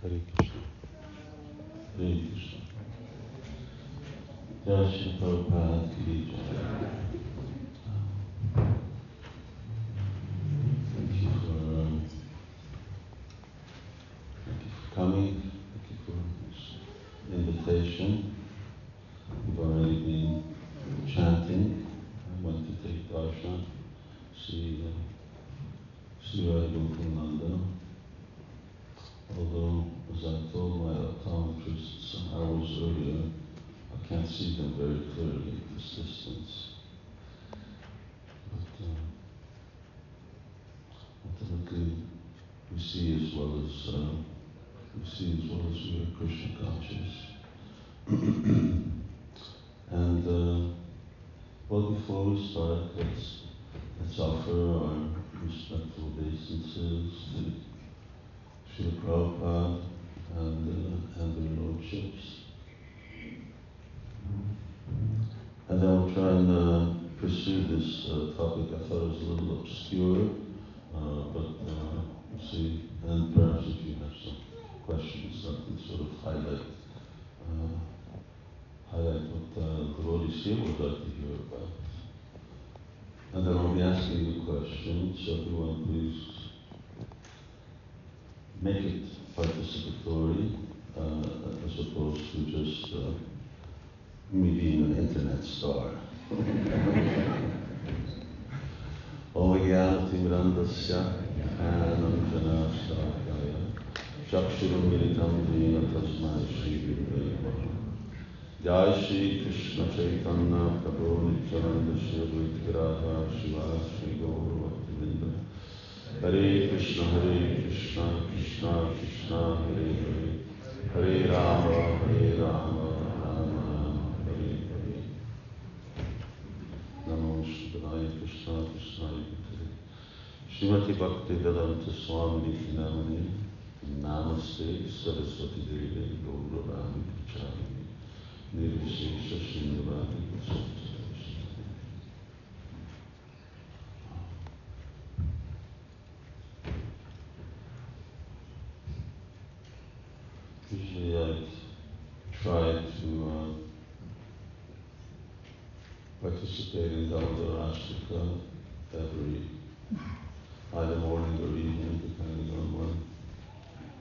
Hare Krishna. Hare Krishna. Jai Shri Prabhupada Ki Jai. Obeisances to Srila Prabhupada स्वामी नामने नमस्ते सरस्वती देवी गौरवाणी प्रचारिणी निर्विशेष शून्यवादी Usually I try to uh, participate in Damodar Ashtika every either morning or evening, depending on when,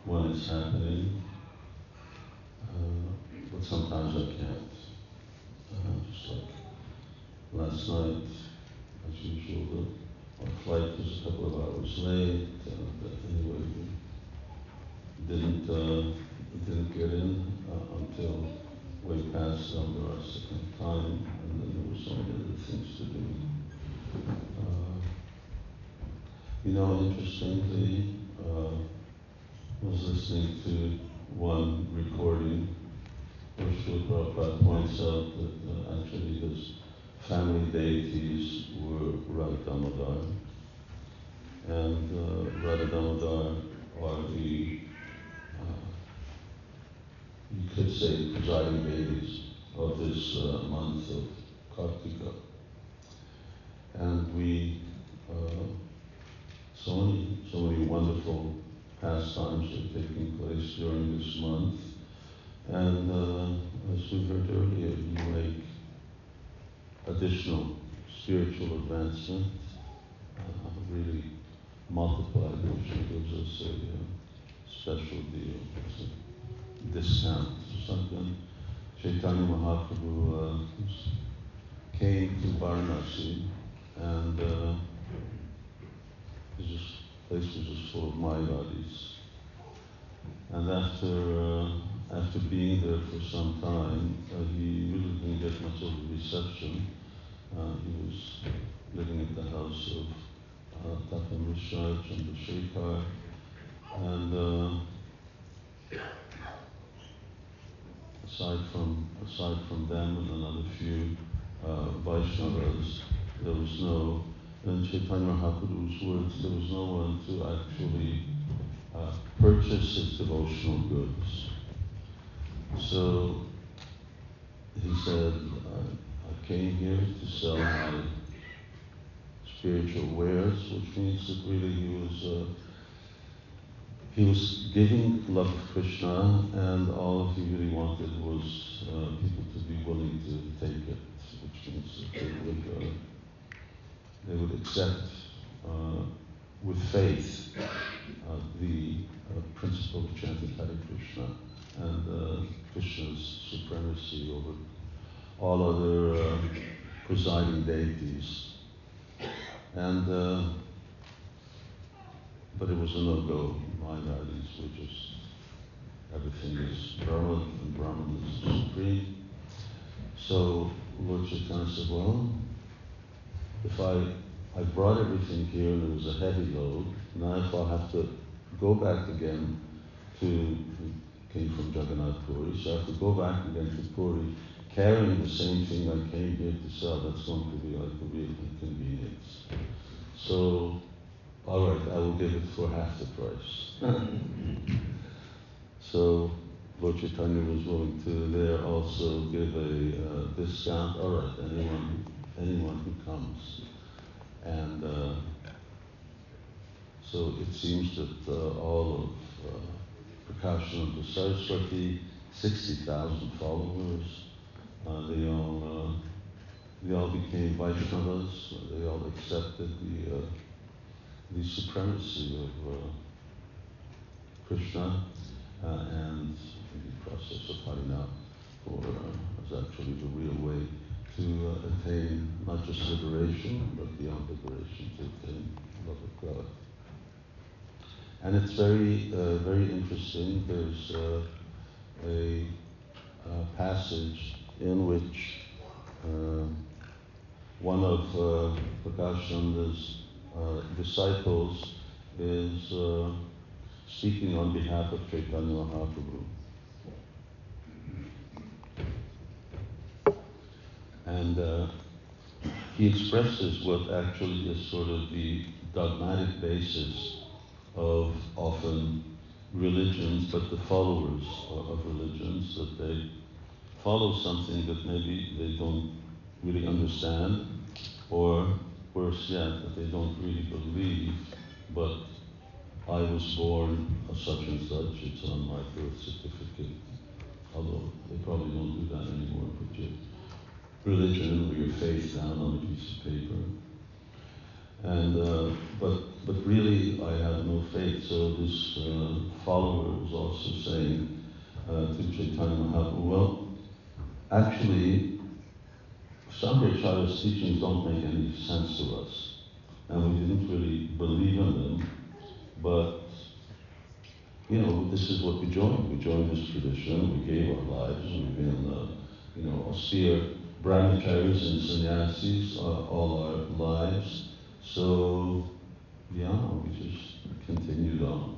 when it's happening. Uh, but sometimes I can't. Uh, just like last night, as usual, the, our flight was a couple of hours late. Uh, but anyway, we didn't uh, didn't get in uh, until way past under our second time, and then there were so many other things to do. You know, interestingly, uh, I was listening to one recording where Srila Prabhupada points out that uh, actually his family deities were Radha Damodar, and uh, Radha Damodar are the uh, you could say the presiding deities of this uh, month of Kartika. And we, uh, so many, so many wonderful pastimes are taking place during this month. And uh, as we heard earlier, you make additional spiritual advancement, uh, really multiply, which gives us a uh, special deal. A discount. So something Chaitanya Mahaprabhu uh, came to Varanasi and this place was just full of Mayavadis. And after, uh, after being there for some time, uh, he really didn't get much of a reception. Uh, he was living at the house of uh, Tapan Mishra, Chandrasekhar, and uh, aside from aside from them and another few uh, Vaishnavas, there was no, in Chaitanya Mahaprabhu's words, there was no one to actually uh, purchase his devotional goods. So he said, I, I came here to sell my spiritual wares, which means that really he was uh, he was giving love of Krishna, and all he really wanted was uh, people to be willing to take it, which means that they would accept uh, with faith uh, the uh, principle of chanting Hare Krishna and uh, Krishna's supremacy over all other uh, presiding deities. And but it was a no-go. Mayavadis were just everything is Brahman and Brahman is supreme. So Lord Chaitanya said, well, if I I brought everything here and it was a heavy load, now if I have to go back again to came from Jagannath Puri, so I have to go back again to Puri carrying the same thing I came here to sell. That's going to be like a real inconvenience. So all right, I will give it for half the price. so Lord Chaitanya was willing to there also give a uh, discount. All right, anyone, anyone who comes, and uh, so it seems that uh, all of uh, Prakashananda Saraswati, 60,000 followers, uh, they all uh, they all became Vaishnavas. They all accepted the uh, the supremacy of uh, Krishna and the process of Harinam for uh, is actually the real way to uh, attain not just liberation, but beyond liberation, to attain love of God. And it's very, uh, very interesting. There's uh, a, a, passage in which one of uh, Prakashananda's uh, disciples is uh, speaking on behalf of Chaitanya Mahaprabhu. And uh, he expresses what actually is sort of the dogmatic basis of often religions, but the followers of religions, that they follow something that maybe they don't really understand, or worse yet, that they don't really believe, but I was born such and such, it's on my birth certificate. Although they probably don't do that anymore, put your religion or your faith down on a piece of paper. And uh, but but really, I have no faith. So this uh, follower was also saying uh, to Chaitanya Mahaprabhu, well, actually, Shankaracharya's teachings don't make any sense to us. And we didn't really believe in them, but you know, this is what we joined. We joined this tradition. We gave our lives. We've been, you know, austere brahmacharis and sannyasis all our lives. So, yeah, we just continued on.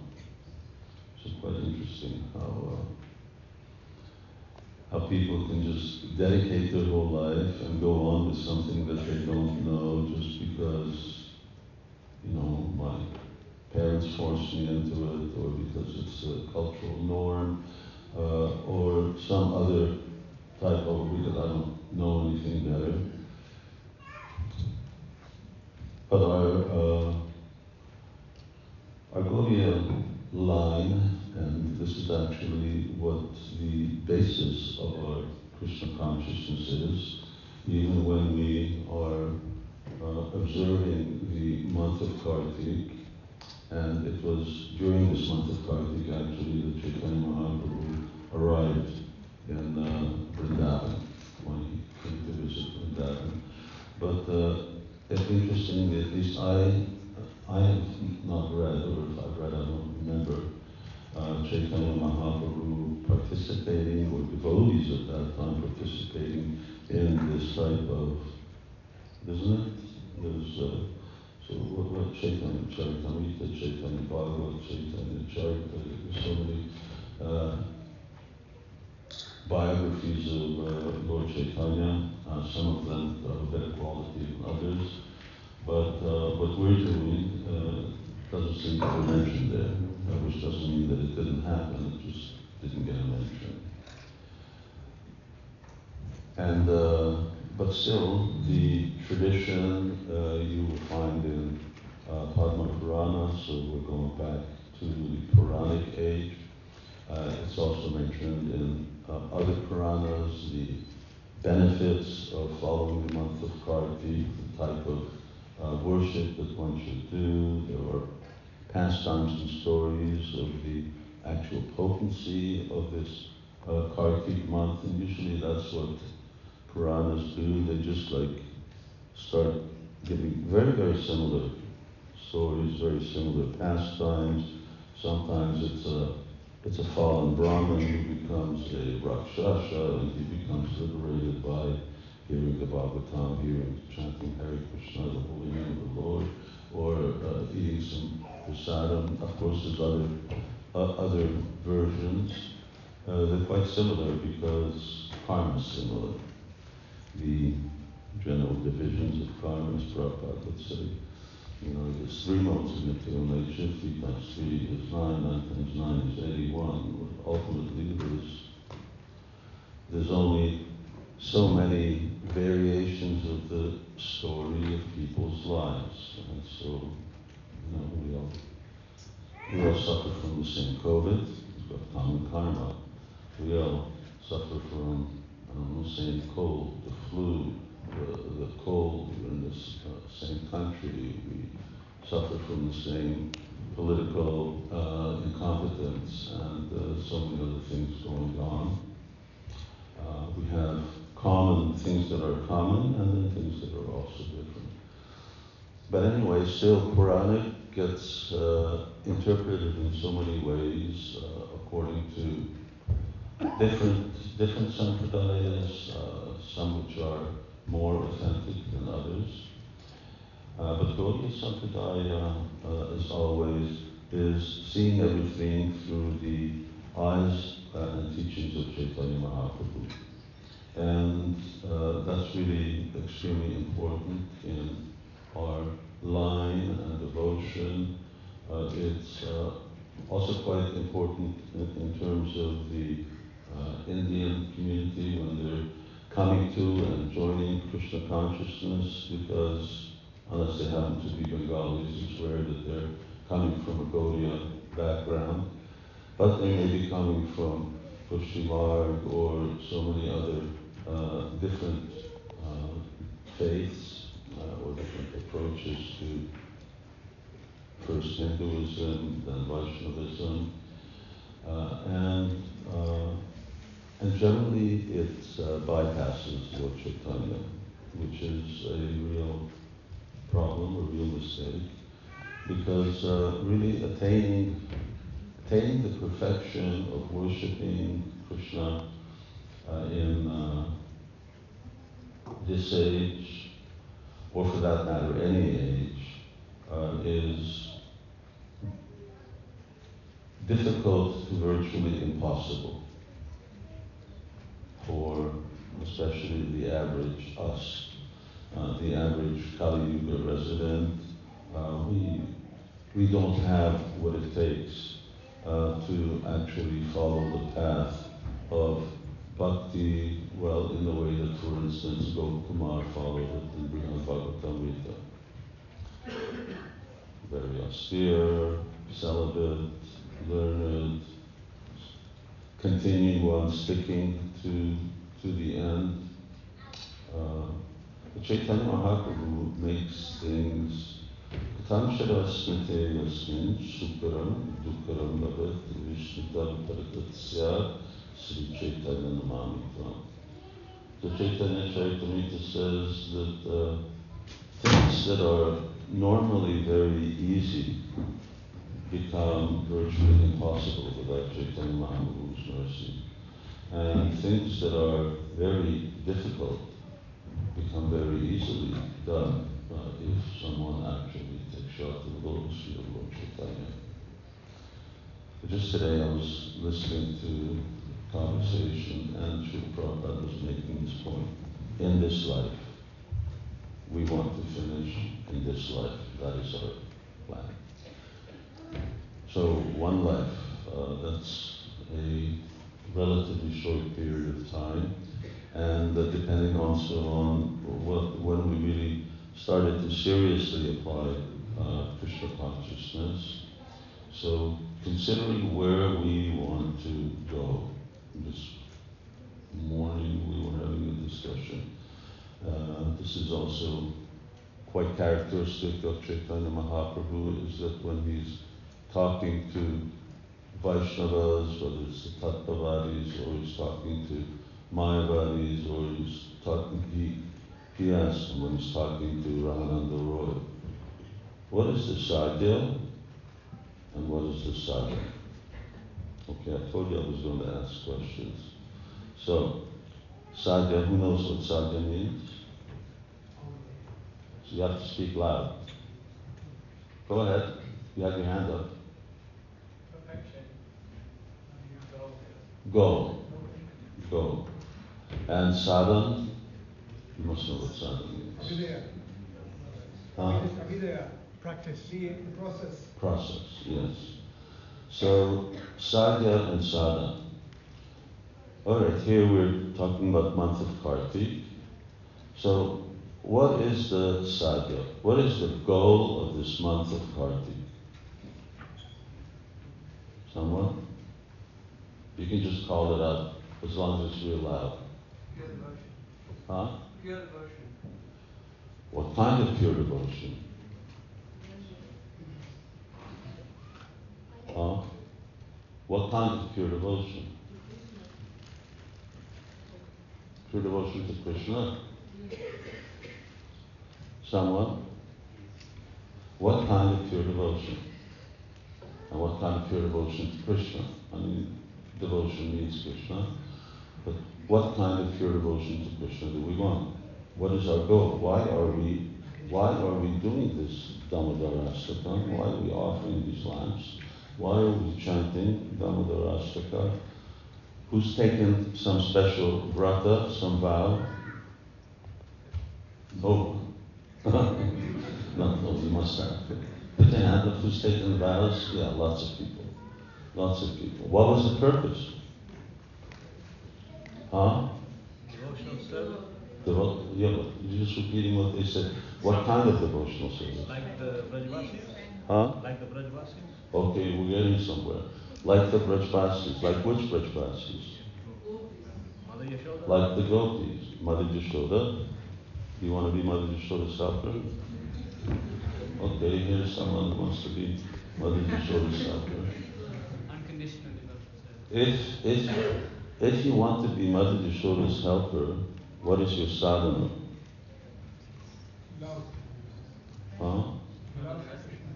So quite interesting how. Uh, how people can just dedicate their whole life and go on with something that they don't know just because, you know, my parents forced me into it or because it's a cultural norm uh, or some other because I don't know anything better. But our, uh, our line and this is actually what the basis of our Krishna consciousness is. Even when we are uh, observing the month of Kartik, and it was during this month of Kartik actually that Chaitanya Mahaprabhu arrived in uh, when he came to visit Vrindavan. But uh, interestingly, at least I, I have not read, or if I've read, I don't remember uh, Chaitanya Mahaprabhu participating, or devotees at that time participating in this type of, isn't it? There's, uh, so what, what Chaitanya Charitamrita, Chaitanya Bhagavat, Chaitanya Charita, there's so many uh, biographies of uh, Lord Chaitanya, uh, some of them of better quality than others, but uh, what we're doing doesn't seem to be mentioned there uh, which doesn't mean that it didn't happen, it just didn't get a mention. And, uh, but still, the tradition uh, you will find in Padma Purana, so we're going back to the Puranic age. It's also mentioned in uh, other Puranas, the benefits of following the month of Kartik, the type of uh, worship that one should do. There are pastimes and stories of the actual potency of this uh, month, and usually that's what Puranas do. They just like start giving very, very similar stories, very similar pastimes. Sometimes it's a it's a fallen Brahmin who becomes a Rakshasa and he becomes liberated by hearing the Bhagavatam, hearing chanting Hare Krishna, the holy name of the Lord, or uh, eating some prasadam. Of course, there's other uh, other versions. Uh, they're quite similar because karma is similar. The general divisions of karma, as Prabhupada would say, you know, there's three modes of material nature, three times three is nine, nine times nine is 81. Ultimately, there's, there's only so many variations of the story of people's lives. And so, you know, we all, we all suffer from the same COVID, we've got common karma. We all suffer from, know, same cold, the flu, the, cold, we're in this uh, same country, we suffer from the same political uh, incompetence and uh, so many other things going on. Uh, we have common things that are common and then things that are also different. But anyway, still Puranic gets uh, interpreted in so many ways according to different different sampradayas, some which are more authentic than others. Uh, but Gaudiya Sampradaya, uh, as always, is seeing everything through the eyes uh, and teachings of Chaitanya Mahaprabhu. And uh, that's really extremely important in our line and devotion. Uh, it's uh, also quite important in, in terms of the Indian community when they're coming to and joining Krishna consciousness because unless they happen to be Bengalis, it's rare that they're coming from a Gaudiya background. But they may be coming from Pushti Marg or so many other uh, different uh, faiths uh, or different approaches to first Hinduism, then Vaishnavism. Uh, and uh, and generally, it uh, bypasses Lord Chaitanya, which is a real problem, a real mistake, because uh, really attaining, attaining the perfection of worshipping Krishna uh, in uh, this age, or for that matter, any age, uh, is difficult to virtually impossible for especially the average us, uh, the average Kali Yuga resident. Uh, we, we don't have what it takes uh, to actually follow the path of bhakti, well, in the way that, for instance, Gopal Kumar followed it in Brihad Bhagavatamrita. Very austere, celibate, learned, continue on sticking to, to the end. Uh, Chaitanya Mahaprabhu makes things Katam Smite Yasmin Sukaram Dukaram Bhavat Vishnutam Paratatsya Sri Chaitanya Namami The Chaitanya Charitamrita says that uh, things that are normally very easy become virtually impossible without Chaitanya Mahaprabhu's mercy. And things that are very difficult become very easily done uh, if someone actually takes shelter of the lotus feet of Lord Chaitanya. But just today I was listening to a conversation and Srila Prabhupada was making this point. In this life, we want to finish in this life. That is our plan. So one life, uh, that's a relatively short period of time, and uh, depending also on what, when we really started to seriously apply uh, Krishna consciousness. So considering where we want to go, this morning we were having a discussion. Uh, this is also quite characteristic of Chaitanya Mahaprabhu is that when he's talking to Vaishnavas, whether it's the Tattvavadis or he's talking to Mayavadis or he's talking, he, he asks when he's talking to Ramananda Roy, what is the sadhya and what is the sadhana? Okay, I told you I was going to ask questions. So, sadhya, who knows what sadhya means? So you have to speak loud. Go ahead. You have your hand up. Perfection. You go Go. And sadhana? You must know what. Abhidheya. Huh? Practice. Process. Process, yes. So, sadhya and sadhana. All right, here we're talking about month of Kartik. So, what is the sadhya? What is the goal of this month of Kartik? Someone? You can just call it up as long as it's real loud. Pure devotion. Huh? Pure devotion. What kind of pure devotion? Huh? What kind of pure devotion? Pure devotion to Krishna? Someone? What kind of pure devotion? And what kind of pure devotion to Krishna? I mean, devotion means Krishna, but what kind of pure devotion to Krishna do we want? What is our goal? Why are we, why are we doing this Damodara Why are we offering these lamps? Why are we chanting Damodara Who's taken some special vrata, some vow? No. no, no, you must have. Hand up, who's taken vows? Yeah, lots of people. Lots of people. What was the purpose? Huh? Devotional service. Devo- yeah, but you're just repeating what they said. What kind of devotional service? Like the Brajvasis? Huh? Like the Brajvasis? Okay, we're getting somewhere. Like the Brajvasis. Like which Brajvasis? Like the gopis. Mother Yashoda. You want to be Mother Yashoda's helper? Okay, here's someone who wants to be Mother Yashoda's helper. Unconditional devotion service. If, if, if you want to be Mother Yashoda's helper, what is your sadhana? Love. Huh? Love Krishna.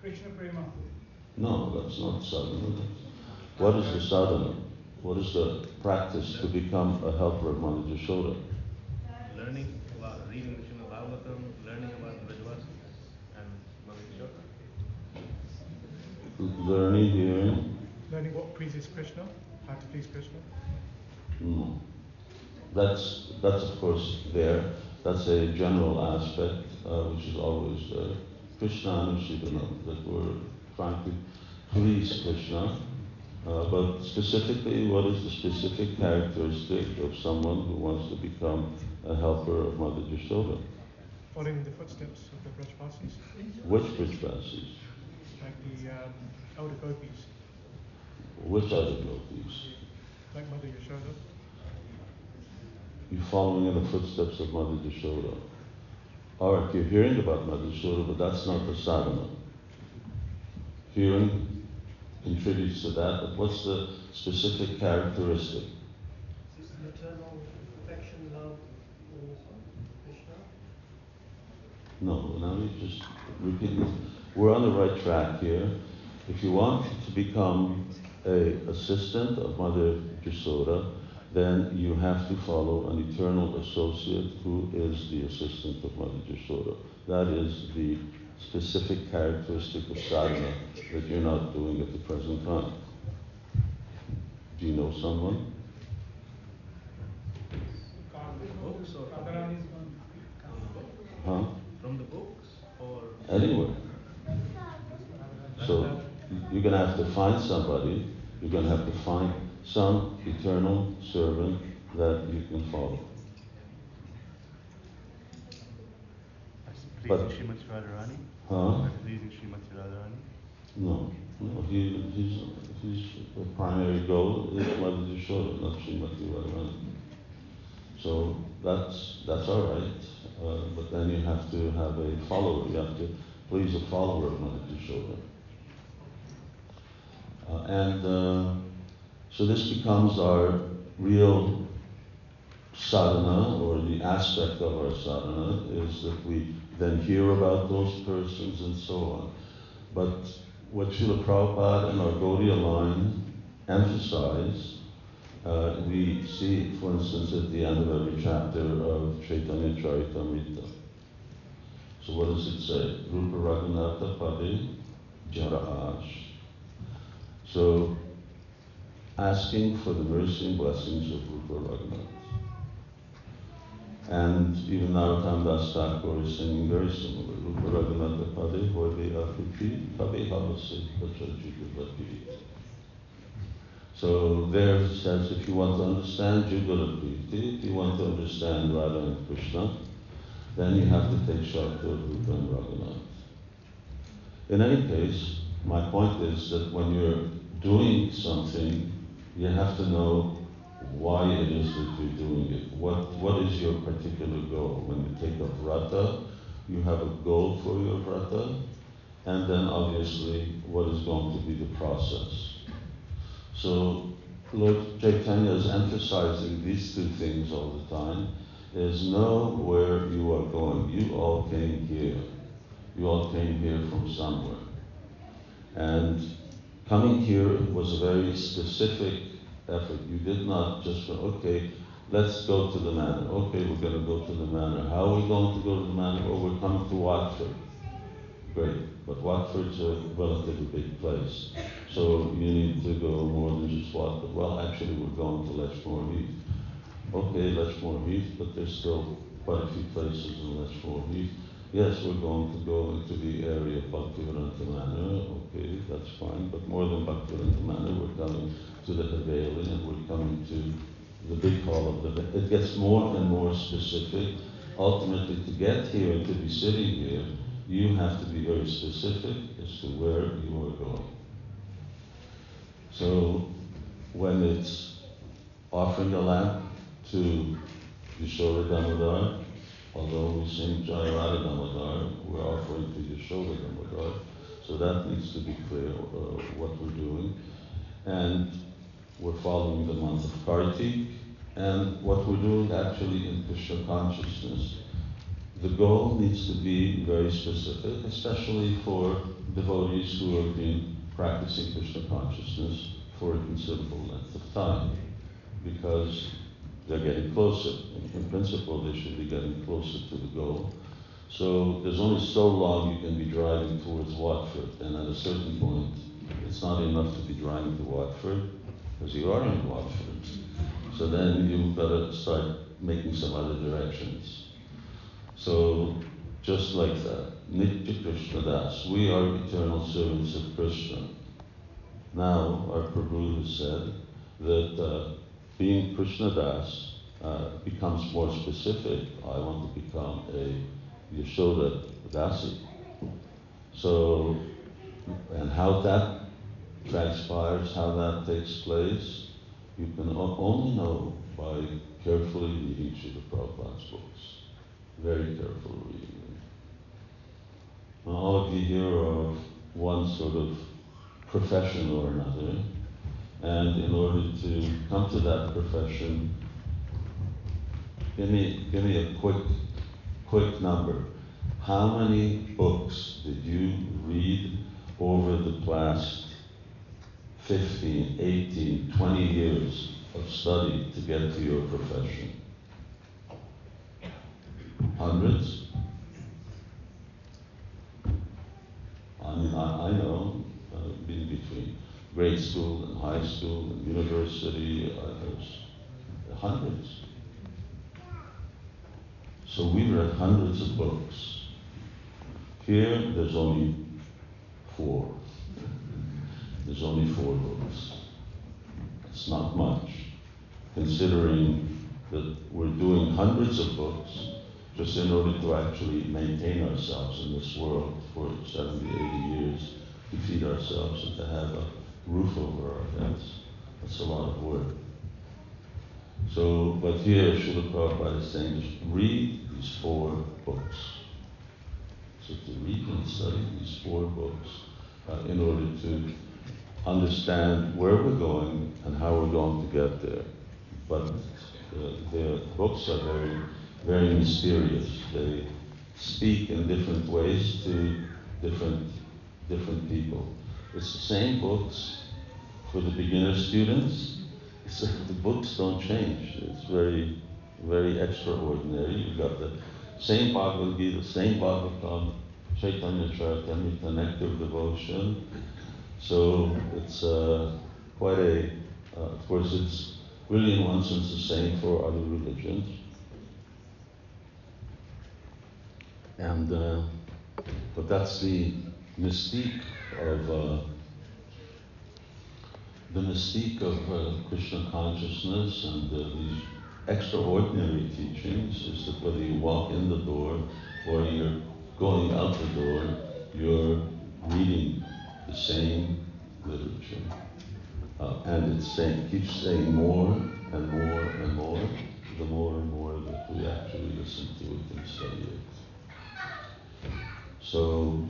Krishna Prema. No, that's not sadhana. What is the sadhana? What is the practice to become a helper of Mother Yashoda? Learning about reading the Srimad Bhagavatam, learning about the Brajvasis and Mother Yashoda. Learning, hearing? Learning what pleases Krishna, how to please Krishna. No. That's, that's of course there. That's a general aspect, uh, which is always uh, Krishnanushilanam, that we're trying to please Krishna. Uh, but specifically, what is the specific characteristic of someone who wants to become a helper of Mother Yashoda? Following the footsteps of the Brajvasis, Which Brajvasis? Like the um, elder gopis, Which other gopis? like Mother Yashoda. You're following in the footsteps of Mother Yashoda. All right, you're hearing about Mother Yashoda, but that's not the sadhana. Hearing contributes to that, but what's the specific characteristic? Is the eternal affection, love for Krishna? No, now you just repeat this. We're on the right track here. If you want to become a assistant of Mother Yashoda, then you have to follow an eternal associate who is the assistant of Mother Yashoda. That is the specific characteristic of sadhana that you're not doing at the present time. Do you know someone? Books or from Radharani is one. Huh? From the books or Anywhere. So you're going to have to find somebody, you're going to have to find some eternal servant that you can follow. But-? Huh? Pleasing Srimati Radharani? No, no, he, he's, the primary goal is Mother Yashoda, not Srimati Radharani. So that's, that's all right, uh, but then you have to have a follower, you have to please a follower of Mother Yashoda. Uh, and uh, so this becomes our real sadhana, or the aspect of our sadhana, is that we then hear about those persons and so on. But what Srila Prabhupada and our Gaudiya line emphasize, uh, we see, for instance, at the end of every chapter of Chaitanya Charitamrita. So what does it say? Rupa Raghunatha Pade Jara Ash. So, asking for the mercy and blessings of Rupa Raghunath. And even Narottam Das Thakur is singing very similar. Rupa Raghunath Pade Hoide Apupi Tabe Havase Priti. So there it says if you want to understand Jugala Priti, if you want to understand Radha and Krishna, then you have to take shelter of Rupa and Raghunath. In any case, my point is that when you're doing something, you have to know why it is that you're doing it. What, what is your particular goal? When you take up vrata, you have a goal for your vrata, and then obviously what is going to be the process. So Lord Chaitanya is emphasizing these two things all the time, is know where you are going. You all came here. You all came here from somewhere. And coming here was a very specific effort. You did not just go, okay, let's go to the manor. Okay, we're going to go to the manor. How are we going to go to the manor? Oh, we're coming to Watford. Great, but Watford's a relatively big place. So you need to go more than just Watford. Well, actually, we're going to Letchmore Heath. Okay, Letchmore Heath, but there's still quite a few places in Letchmore Heath. Yes, we're going to go into the area of Bhaktivedanta Manor. Okay, that's fine. But more than Bhaktivedanta Manor, we're coming to the Haveli and we're coming to the big hall of the. It gets more and more specific. Ultimately, to get here and to be sitting here, you have to be very specific as to where you are going. So, when it's offering a lamp to Yashoda Damodar, although we sing Jai Radha Damodar, we're offering to Yashoda Damodar. So that needs to be clear uh, what we're doing. And we're following the month of Kartik. And what we're doing actually in Krishna consciousness, the goal needs to be very specific, especially for devotees who have been practicing Krishna consciousness for a considerable length of time. Because they're getting closer. In, in principle, they should be getting closer to the goal. So there's only so long you can be driving towards Watford, and at a certain point, it's not enough to be driving to Watford, because you are in Watford. So then you better start making some other directions. So just like that, Nitya Krishna Das, we are eternal servants of Krishna. Now, our Prabhu has said that uh, being Krishna Das uh, becomes more specific. I want to become a Yashoda Dasi. So, and how that transpires, how that takes place, you can only know by carefully reading Srila Prabhupada's books. Very careful reading. Now, all of you here are of one sort of profession or another, and in order to come to that profession, give me, give me a quick, quick number. How many books did you read over the past 15, 18, 20 years of study to get to your profession? Hundreds? I mean, I, I know, uh, grade school and high school and university, uh, hundreds. So we read hundreds of books. Here, there's only four. There's only four books. It's not much, considering that we're doing hundreds of books just in order to actually maintain ourselves in this world for 70, 80 years to feed ourselves and to have a roof over our heads. That's a lot of work. So, but here Srila Prabhupada is saying, just read these four books. So to read and study these four books uh, in order to understand where we're going and how we're going to get there. But uh, the books are very, very mysterious. They speak in different ways to different, different people. It's the same books for the beginner students. So the books don't change. It's very, very extraordinary. You've got the same Bhagavad Gita, same Bhagavatam, Chaitanya Charitamrita, Nectar of Devotion. So it's uh, quite a, uh, of course, it's really in one sense the same for other religions. And, uh, but that's the mystique of, uh, the mystique of uh, Krishna consciousness and uh, these extraordinary teachings is that whether you walk in the door or you're going out the door, you're reading the same literature. Uh, and it saying, keeps saying more and more and more, the more and more that we actually listen to it and study it. So,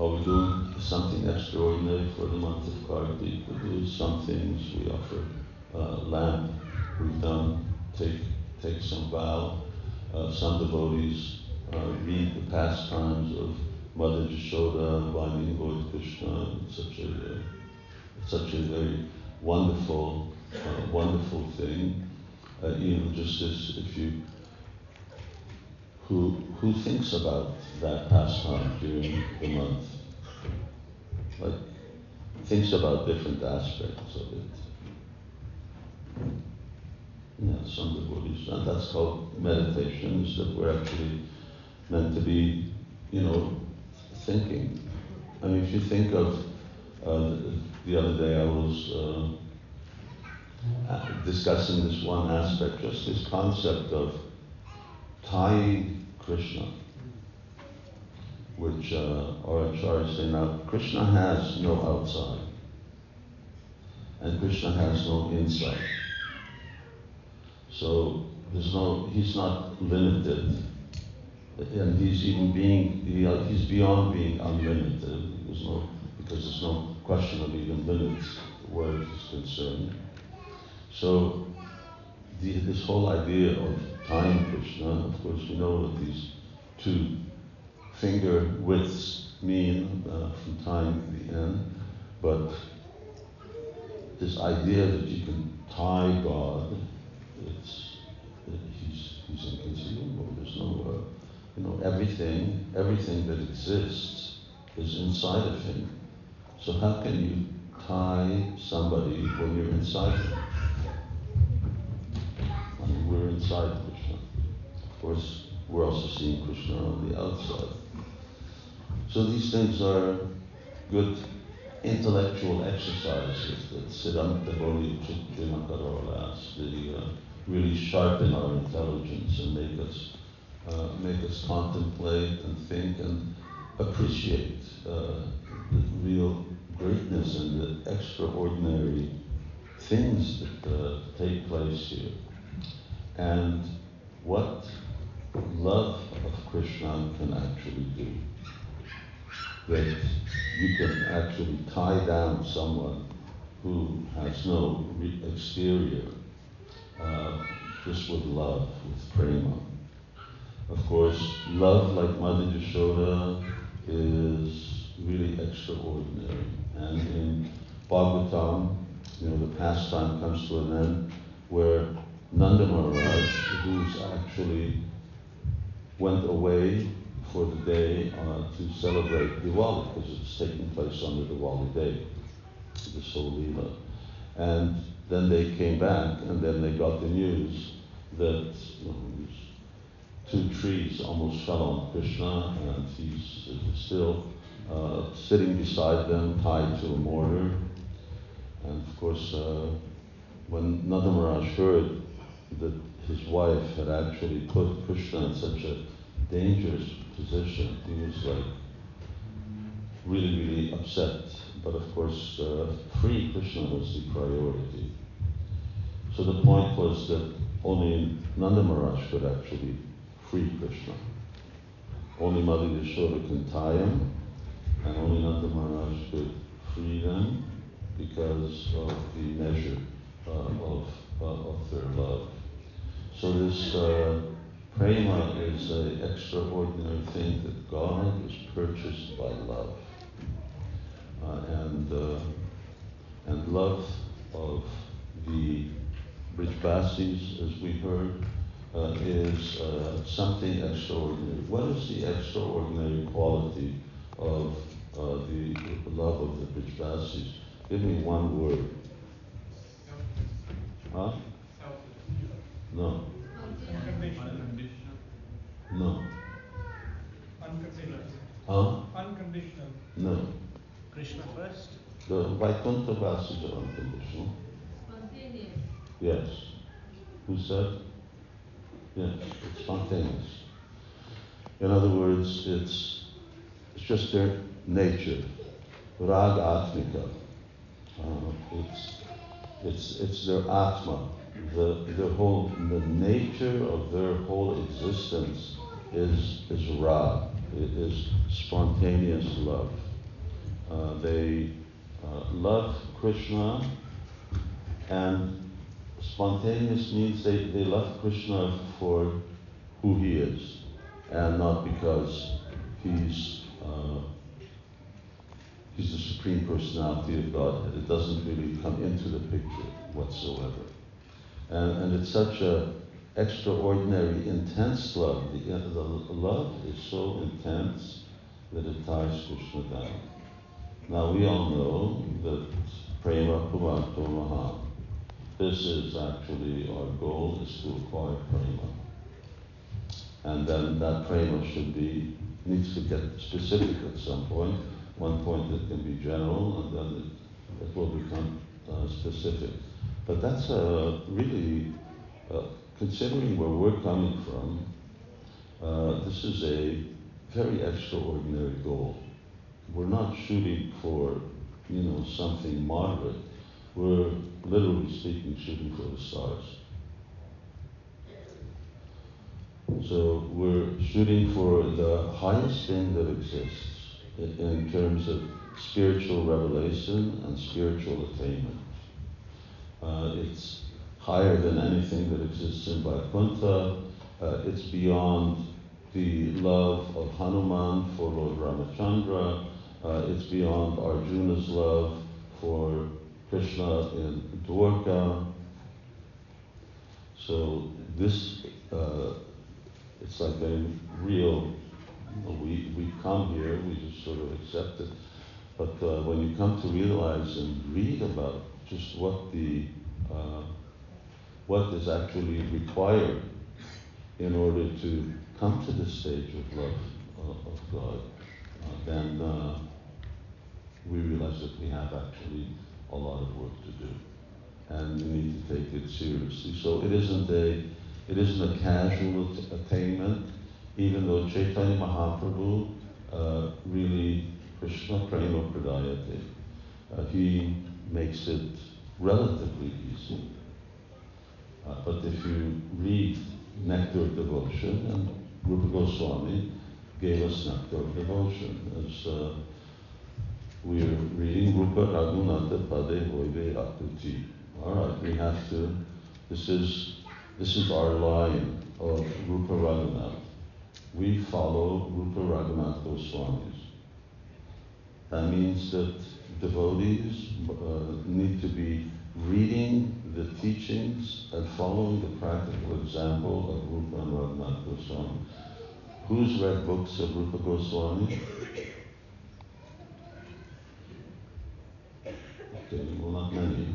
are we doing something extraordinary for the month of Kartik? We do some things. We offer uh, lamp. We've done take take some vow. Uh, some devotees uh, read the pastimes of Mother Yashoda, Vani Lord Krishna, such a uh, such a very wonderful, uh, wonderful thing. Uh, you know, just as if you who who thinks about that pastime during the month, like thinks about different aspects of it. Yeah, some devotees, and that's called meditation. Is that we're actually meant to be, you know, thinking. I mean, if you think of uh, the other day, I was uh, discussing this one aspect, just this concept of tying Krishna, which uh, our acharyas say now, Krishna has no outside, and Krishna has no inside. So there's no, he's not limited and he's even being, he, uh, he's beyond being unlimited. There's no, because there's no question of even limits where it is concerned. So the, this whole idea of time Krishna, of course, we know what these two finger widths mean uh, from time to the end, but this idea that you can tie God, it's, he's, he's inconceivable. There's no uh, you know, everything, everything that exists is inside of him. So how can you tie somebody when you're inside him? I mean, we're inside Krishna. Of course, we're also seeing Krishna on the outside. So these things are good intellectual exercises that Siddhanta Bodhi Chittamakarala they uh, really sharpen our intelligence and make us uh, make us contemplate and think and appreciate uh, the real greatness and the extraordinary things that uh, take place here. And what love of Krishna can actually do. That you can actually tie down someone who has no exterior uh, just with love, with prema. Of course, love like Mother Yashoda is really extraordinary. And in Bhagavatam, you know, the pastime comes to an end where Nanda Maharaj, who's actually went away for the day uh, to celebrate Diwali, because it's taking place on the Diwali day, the Leela. And then they came back, and then they got the news that know, two trees almost fell on Krishna, and he's still uh, sitting beside them, tied to a mortar. And of course, uh, when Nanda heard that his wife had actually put Krishna in such a dangerous position, he was like really, really upset. But of course, uh, free Krishna was the priority. So the point was that only Nanda Maharaj could actually free Krishna. Only Mother Yashoda can tie him, and only Nanda Maharaj could free them because of the measure uh, of, uh, of their love. So this uh, prema is an extraordinary thing that God is purchased by love. Uh, and, uh, and love of the Brijbasis, as we heard, uh, is uh, something extraordinary. What is the extraordinary quality of uh, the love of the Brijbasis? Give me one word. Huh? No. Unconditional. No. Unconditional. Huh? Unconditional. No. Krishna first. The Vaikuntha Vasis are unconditional. Spontaneous. Yes. Who said? Yes, it's spontaneous. In other words, it's, it's just their nature. Ragatmika. Uh, it's, it's, it's their Atma. The, their whole, the nature of their whole existence is, is Rag. It is spontaneous love. Uh, they uh, love Krishna and spontaneous means they, they love Krishna for who he is and not because he's uh, he's the supreme personality of God. It doesn't really come into the picture whatsoever. And, and it's such a extraordinary, intense love. The, the love is so intense that it ties Krishna down. Now we all know that prema pumartho maha. This is actually our goal is to acquire prema. And then that prema should be, needs to get specific at some point. One point it can be general and then it, it will become uh, specific. But that's a really, uh, considering where we're coming from, uh, this is a very extraordinary goal. We're not shooting for, you know, something moderate. We're literally speaking shooting for the stars. So we're shooting for the highest thing that exists in, in terms of spiritual revelation and spiritual attainment. Uh, it's higher than anything that exists in Vaikuntha. Uh, it's beyond the love of Hanuman for Lord Ramachandra. Uh, it's beyond Arjuna's love for Krishna in Dwarka. So this, uh, it's like a real, we, we come here, we just sort of accept it. But uh, when you come to realize and read about just what the, uh, what is actually required in order to come to the stage of love uh, of God, uh, then uh, we realize that we have actually a lot of work to do, and we need to take it seriously. So it isn't a it isn't a casual at- attainment, even though Chaitanya Mahaprabhu uh, really Krishna Prema Pradayate, uh, he makes it relatively easy. Uh, but if you read Nectar of Devotion, and Rupa Goswami gave us Nectar of Devotion, as uh, we are reading Rupa Raghunatha Pade Hoibe Akuti. All right, we have to. This is this is our line of Rupa Raghunath. We follow Rupa Raghunath Goswamis. That means that devotees uh, need to be reading the teachings and following the practical example of Rupa and Raghunath Goswami. Who's read books of Rupa Goswami? Okay, well, not many.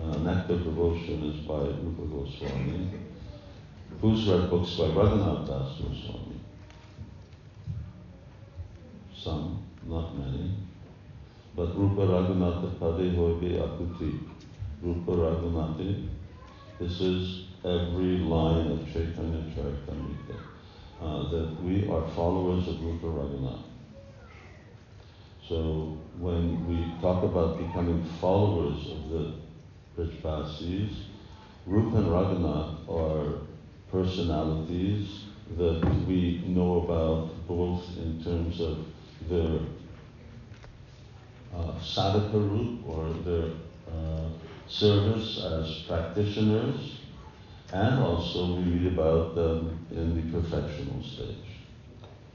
Uh, Nectar Devotion is by Rupa Goswami. Who's read books by Raghunath Das Goswami? Some, not many. But Rupa Raghunatha Pade Hoibe Akuti. Rupa. This is every line of Chaitanya Charitamrita. Uh, that we are followers of Rupa Raghunath. So when we talk about becoming followers of the Brajbasis, Rupa and Raghunath are personalities that we know about both in terms of their uh, sadhaka root or their uh, service as practitioners, and also we read about them in the perfectional stage.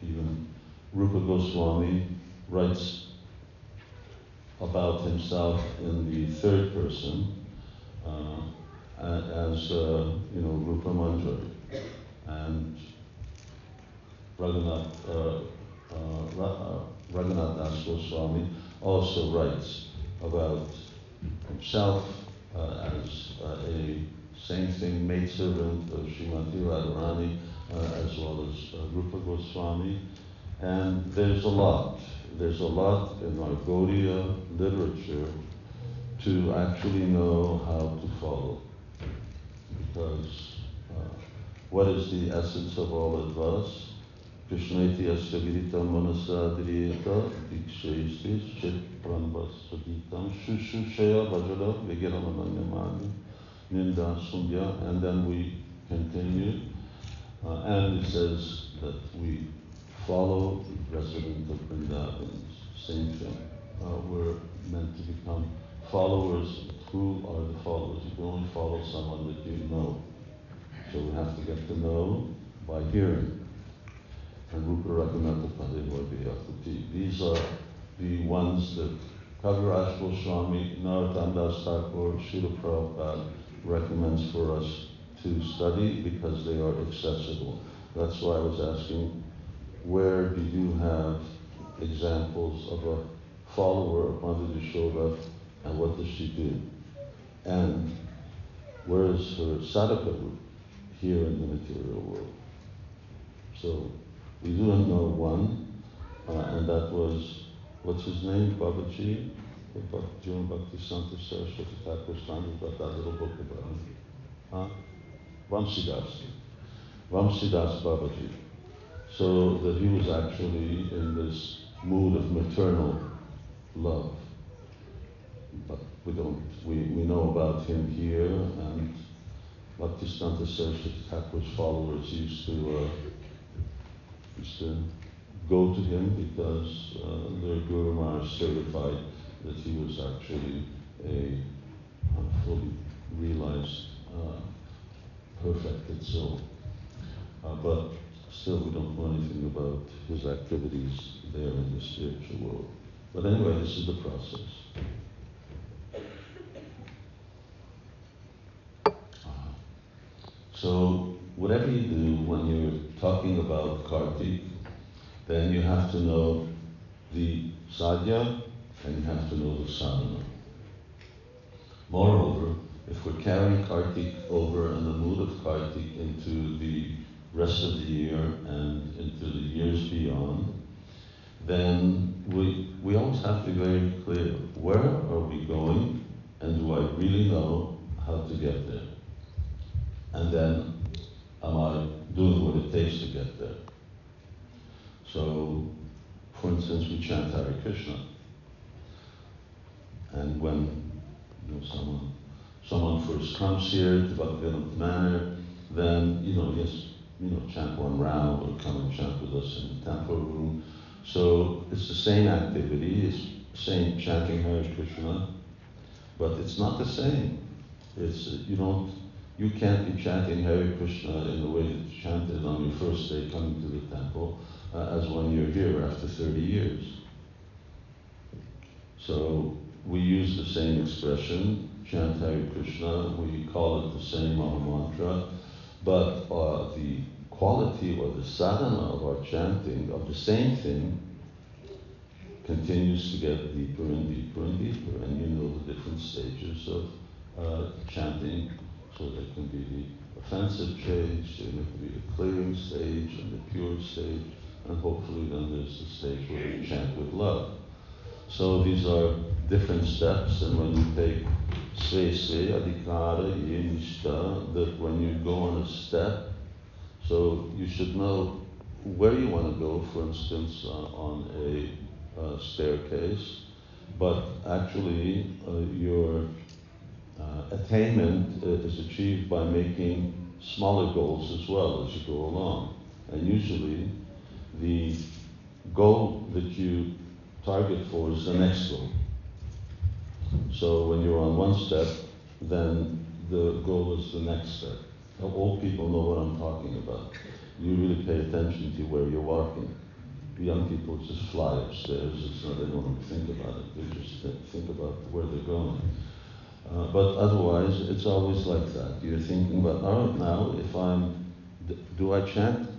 Even Rupa Goswami writes about himself in the third person uh, as uh, you know Rupa Manjari, and Raghunath, uh, uh, uh, Raghunath Das Goswami also writes about himself uh, as uh, a same thing maidservant of Srimati Radharani uh, as well as uh, Rupa Goswami. And there's a lot, there's a lot in our Gaudiya literature to actually know how to follow. Because what is the essence of all advice? Shushushaya vajra vigiramananyamani ninda sundya and then we continue uh, and it says that we follow the resident of Vrindavan. Same thing. Uh, we're meant to become followers. Who are the followers? You can only follow someone that you know. So we have to get to know by hearing. And Rupa Padevadhyayati. These are the ones that Kaviraj Goswami, Narottam Das Thakur, Srila Prabhupada recommends for us to study because they are accessible. That's why I was asking, where do you have examples of a follower of Mother Yashoda and what does she do? And where is her sadhaka here in the material world? So we do know one, uh, and that was, what's his name, Babaji? June Bhaktisiddhanta Saraswati Thakur Standard got that little book about him. Huh? Vamsidas. Vamsidas Babaji. So that he was actually in this mood of maternal love. But we don't, we, we know about him here, and Bhaktisiddhanta Saraswati Thakur's followers used to, uh, used to go to him because uh, their Guru Maharaj certified that he was actually a uh, fully realized, uh, perfected soul. Uh, but still, we don't know anything about his activities there in the spiritual world. But anyway, this is the process. Uh-huh. So, whatever you do when you're talking about Kartik, then you have to know the sadhya and you have to know the sadhana. Moreover, if we're carrying Kartik over and the mood of Kartik into the rest of the year and into the years beyond, then we, we always have to be very clear where are we going and do I really know how to get there? And then am I doing what it takes to get there? So, for instance, we chant Hare Krishna. And when you know, someone, someone first comes here to Bhaktivedanta Manor, then, you know, yes, you know, chant one round or come and chant with us in the temple room. So it's the same activity, it's the same chanting Hare Krishna, but it's not the same. It's, you don't, you can't be chanting Hare Krishna in the way that you chanted on your first day coming to the temple uh, as when you're here after 30 years. So we use the same expression, chant Hare Krishna, we call it the same Mantra, but uh, the quality or the sadhana of our chanting of the same thing continues to get deeper and deeper and deeper, and you know the different stages of uh, chanting. So there can be the offensive stage, there can be the clearing stage, and the pure stage, and hopefully then there's the stage where you chant with love. So these are different steps, and when you take Sve Sve Adhikara Yenishta, that when you go on a step, so you should know where you want to go, for instance, uh, on a uh, staircase, but actually uh, your uh, attainment uh, is achieved by making smaller goals as well as you go along. And usually, the goal that you target for is the next goal. So when you're on one step, then the goal is the next step. Now, Old people know what I'm talking about. You really pay attention to where you're walking. Young people just fly upstairs. It's not, they don't think about it. They just think about where they're going. Uh, but otherwise, it's always like that. You're thinking about, all right, now, if I'm, do I chant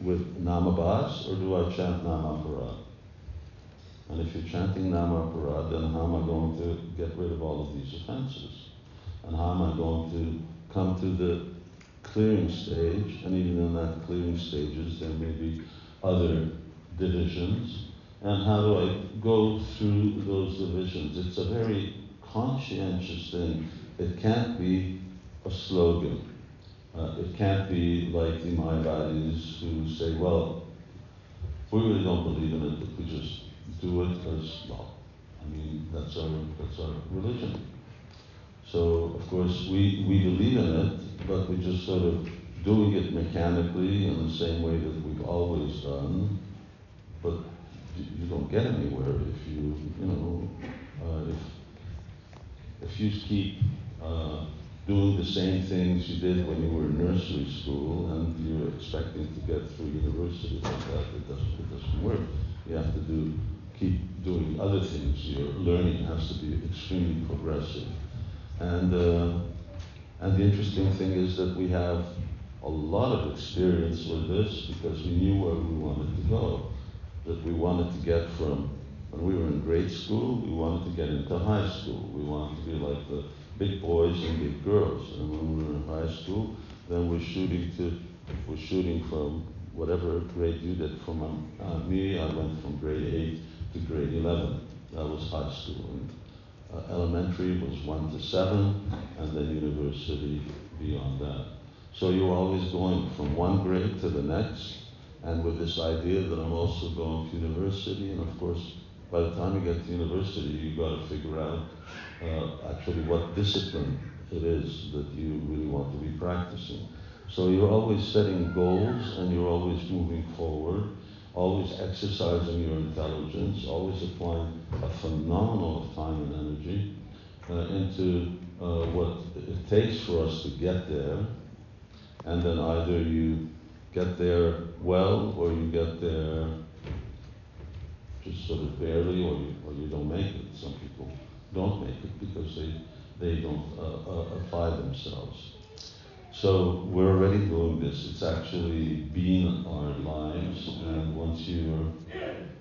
with Namabhas or do I chant Namaparadh? And if you're chanting Namaparadh, then how am I going to get rid of all of these offenses? And how am I going to come to the clearing stage? And even in that clearing stages, there may be other divisions. And how do I go through those divisions? It's a very conscientious thing. It can't be a slogan. Uh, it can't be like the Mayavadis who say, well, we really don't believe in it, but we just do it because, well, I mean, that's our, that's our religion. So, of course, we, we believe in it, but we're just sort of doing it mechanically in the same way that we've always done. But you, you don't get anywhere if you, you know, uh, if, if you keep uh, doing the same things you did when you were in nursery school and you're expecting to get through university like that, it doesn't, it doesn't work. You have to do, keep doing other things. Your learning has to be extremely progressive. And, uh, and the interesting thing is that we have a lot of experience with this because we knew where we wanted to go. That we wanted to get from when we were in grade school, we wanted to get into high school. We wanted to be like the big boys and big girls. And when we were in high school, then we're shooting to, we're shooting from whatever grade you did. From uh, me, I went from grade 8 to grade 11. That was high school. And, uh, elementary was 1 to 7, and then university beyond that. So you're always going from one grade to the next, and with this idea that I'm also going to university, and of course, by the time you get to university, you've got to figure out uh, actually what discipline it is that you really want to be practicing. So you're always setting goals and you're always moving forward, always exercising your intelligence, always applying a phenomenal of time and energy uh, into uh, what it takes for us to get there. And then either you get there well or you get there just sort of barely, or you, or you don't make it. Some people don't make it because they, they don't uh, uh, apply themselves. So we're already doing this. It's actually been our lives, and once you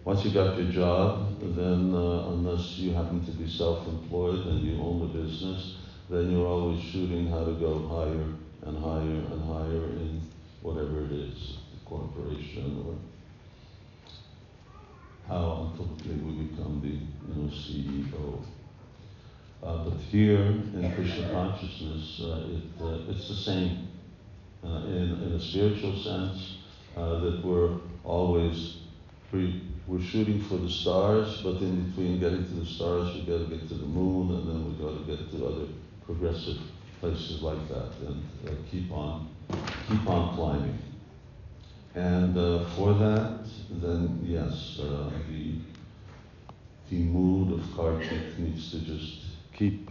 once you got your job, then uh, unless you happen to be self-employed and you own a business, then you're always shooting how to go higher and higher and higher in whatever it is, the corporation or how ultimately we become the you know, CEO. Uh, but here in Krishna consciousness, uh, it, uh, it's the same uh, in, in a spiritual sense that we're always we're shooting for the stars, but in between getting to the stars, we got to get to the moon, and then we got to get to other progressive places like that, and uh, keep on keep on climbing. And uh, for that, then yes, uh, the, the mood of Kartik needs to just keep,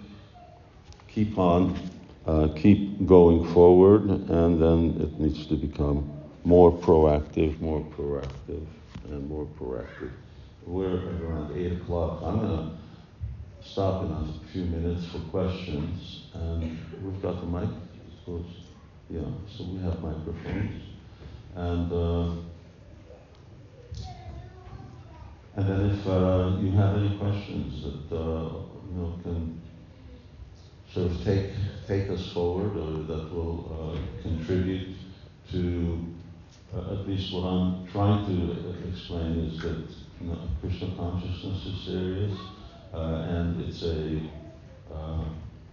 keep on, uh, keep going forward, and then it needs to become more proactive, more proactive, and more proactive. We're around 8 o'clock. I'm going to stop in a few minutes for questions, and we've got the mic, of course. Yeah, so we have microphones. And, uh, and then if uh, you have any questions that uh, you know can sort of take take us forward or that will uh, contribute to uh, at least what I'm trying to explain is that you know, Krishna consciousness is serious uh, and it's a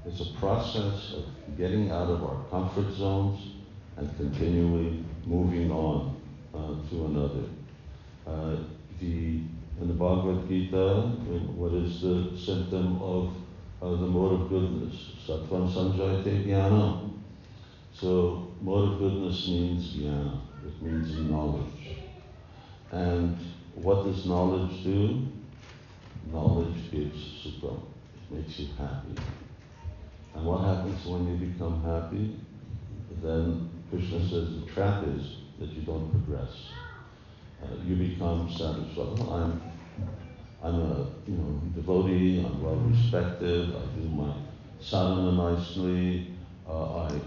it's a process of getting out of our comfort zones and continually moving on uh, to another. Uh, the in the Bhagavad Gita, what is the symptom of uh, the mode of goodness? Sattvam sanjayate jnana. So, mode of goodness means jnana. It means knowledge. And what does knowledge do? Knowledge gives sukha. It makes you happy. And what happens when you become happy? Then Krishna says the trap is that you don't progress. Uh, you become satisfied. Well, I'm, I'm a you know devotee. I'm well respected. I do my sadhana nicely. Uh, I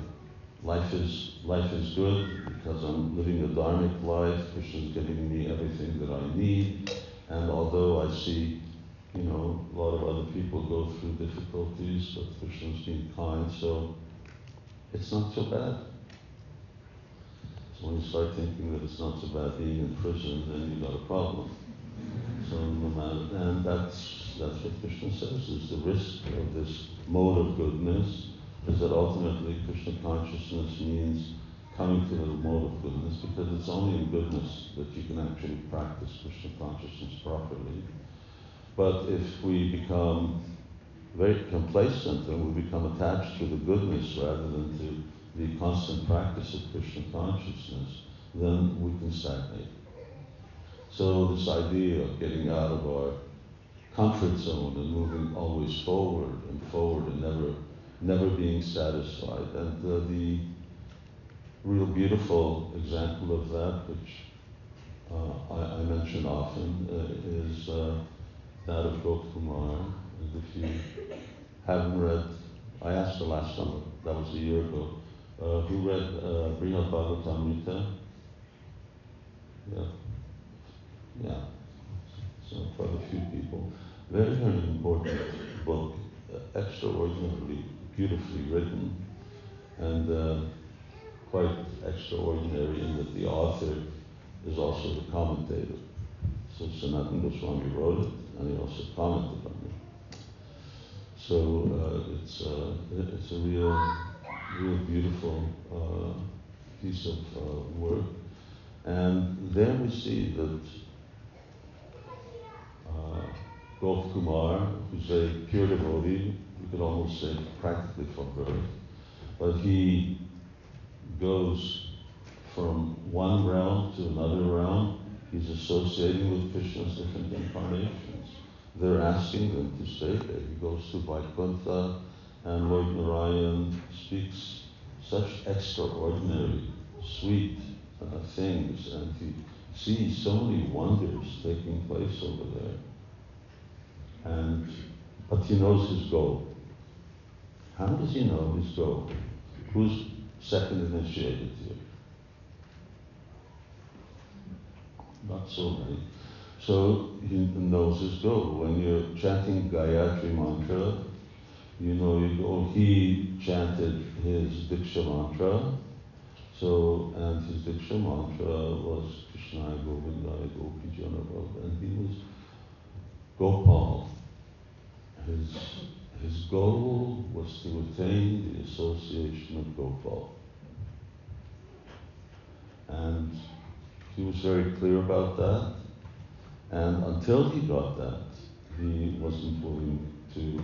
life is life is good because I'm living a dharmic life. Krishna's giving me everything that I need. And although I see you know, a lot of other people go through difficulties, but Krishna's being kind, so it's not so bad. When you start thinking that it's not bad being in prison, then you've got a problem. So no matter, and that's that's what Krishna says is the risk of this mode of goodness is that ultimately Krishna consciousness means coming to the mode of goodness because it's only in goodness that you can actually practice Krishna consciousness properly. But if we become very complacent and we become attached to the goodness rather than to the constant practice of Krishna consciousness, then we can stagnate. So this idea of getting out of our comfort zone and moving always forward and forward and never, never being satisfied. And uh, the real beautiful example of that, which uh, I, I, mention often, uh, is uh, that of Gopkumar. And if you haven't read, I asked the last summer, that was a year ago, uh, who read uh, Brihad Bhagavatamrita? Yeah. Yeah. So quite a few people. Very, very important book, uh, extraordinarily beautifully written, and uh, quite extraordinary in that the author is also the commentator. So Sanatana Goswami wrote it, and he also commented on it. So uh, it's, uh, it's a real, real beautiful uh, piece of uh, work. And there we see that uh, Kumar, who's a pure devotee, we could almost say practically from birth, but he goes from one realm to another realm He's associating with Krishna's different incarnations. They're asking him to stay there. He goes to Vaikuntha, and Lord Narayan speaks such extraordinary, sweet uh, things, and he sees so many wonders taking place over there. And but he knows his goal. How does he know his goal? Who's second initiated here? not so many. So he knows his goal. When you're chanting Gayatri mantra, you know. He chanted his Diksha mantra. So, and his Diksha mantra was Krishna Govindaya Gopi Janavad, and he was Gopal. His, his goal was to attain the association of Gopal. And he was very clear about that. And until he got that, he wasn't willing to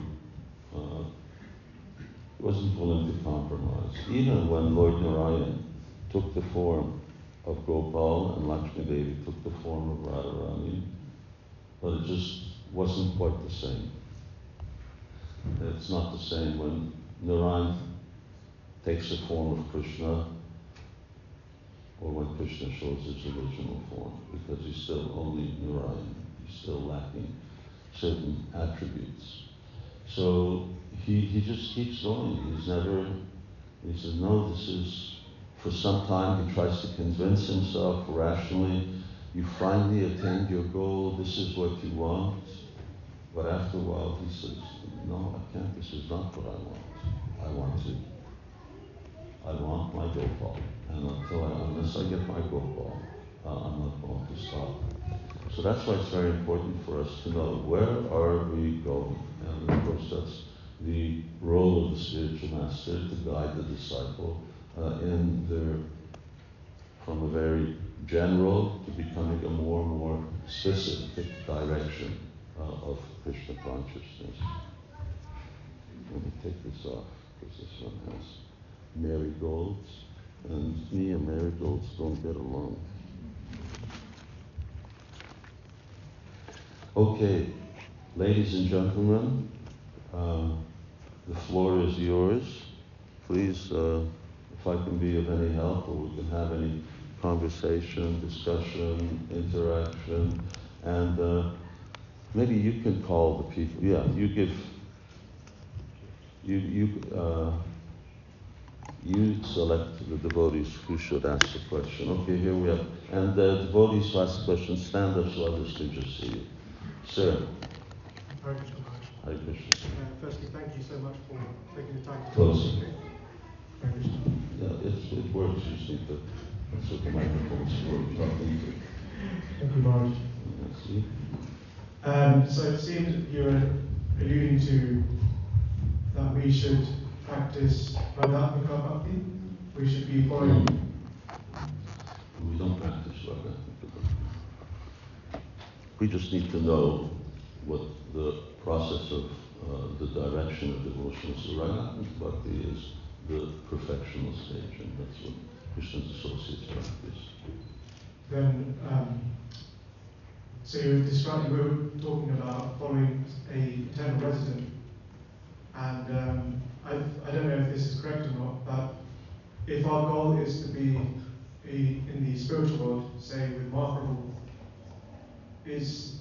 uh, wasn't willing to compromise. Even when Lord Narayan took the form of Gopal and Lakshmi Devi took the form of Radharani, but it just wasn't quite the same. It's not the same when Narayan takes the form of Krishna or when Krishna shows his original form, because he's still only Narayan, he's still lacking certain attributes. So he, he just keeps going. He's never, he says, no, this is, for some time he tries to convince himself rationally, you finally attained your goal, this is what you want. But after a while he says, no, I can't, this is not what I want. I want to, I want my Gopal. And until I, unless I get my Gopal, uh, I'm not going to stop. So that's why it's very important for us to know where are we going. And of course that's the role of the spiritual master to guide the disciple uh, in their, from a very general to becoming a more and more specific direction uh, of Krishna consciousness. Let me take this off because this one has marigolds, and me and marigolds don't get along. Okay, ladies and gentlemen, uh, the floor is yours. Please, uh, if I can be of any help or we can have any conversation, discussion, interaction, and uh, maybe you can call the people. Yeah, you give. You you uh, you select the devotees who should ask the question. Okay, here we are. and the devotees who ask the question stand up so others can just see you. Sir, Hare Krishna Maharaj. Hare Krishna. Uh, firstly, thank you so much for taking the time to Close. Hare Krishna. Yeah, it's, it works. You just need to put the microphone so we're talking to. Thank you, Maharaj. Yeah, See? Um, so it seems you were alluding to that we should practice Ragatmika Bhakti. We should be following. We don't practice that. We just need to know what the process of uh, the direction of devotion is. So Raghavan Bhakti is the perfectional stage, and that's what Krishna's associates practice. Then, um, so you described you were talking about following a eternal resident, and um, I, I don't know if this is correct or not, but if our goal is to be a, in the spiritual world, say with Mahaprabhu, is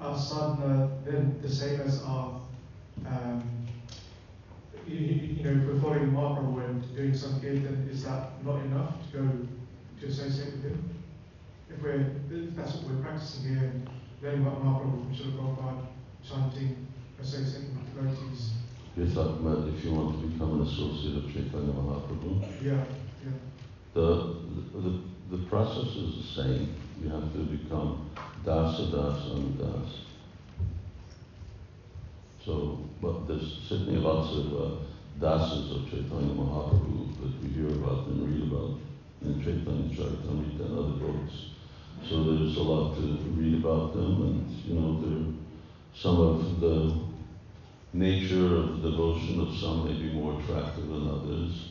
our sadhana then the same as our, um, you, you know, if we're following Mahaprabhu and doing some kirtan, is that not enough to go to associate with him? If we're, if that's what we're practicing here, and learning about Mahaprabhu from Srila Prabhupada, chanting, associating with devotees, You're talking about if you want to become an associate of Chaitanya Mahaprabhu. yeah, yeah. The, the, the process is the same. You have to become dasa das anudas. So, but there's certainly lots of uh, dasas of Chaitanya Mahaprabhu that we hear about and read about in Chaitanya Charitamrita and other books. So there's a lot to read about them, and you know, there, some of the nature of devotion of some may be more attractive than others.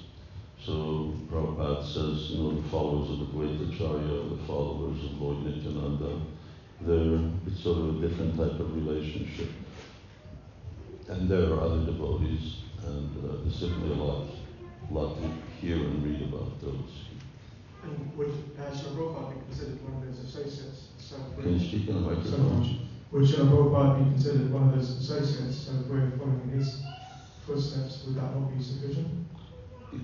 So Prabhupada says, you know, the followers of the Advaitacharya, are the followers of Lord Nityananda, they're, it's sort of a different type of relationship. And there are other devotees, and uh, there's certainly a lot, lot to hear and read about those. And would uh, Prabhupada be considered one of those associates? So Can you speak in the microphone? Would Srila Prabhupada be considered one of those associates? So if we're following his footsteps, would that not be sufficient?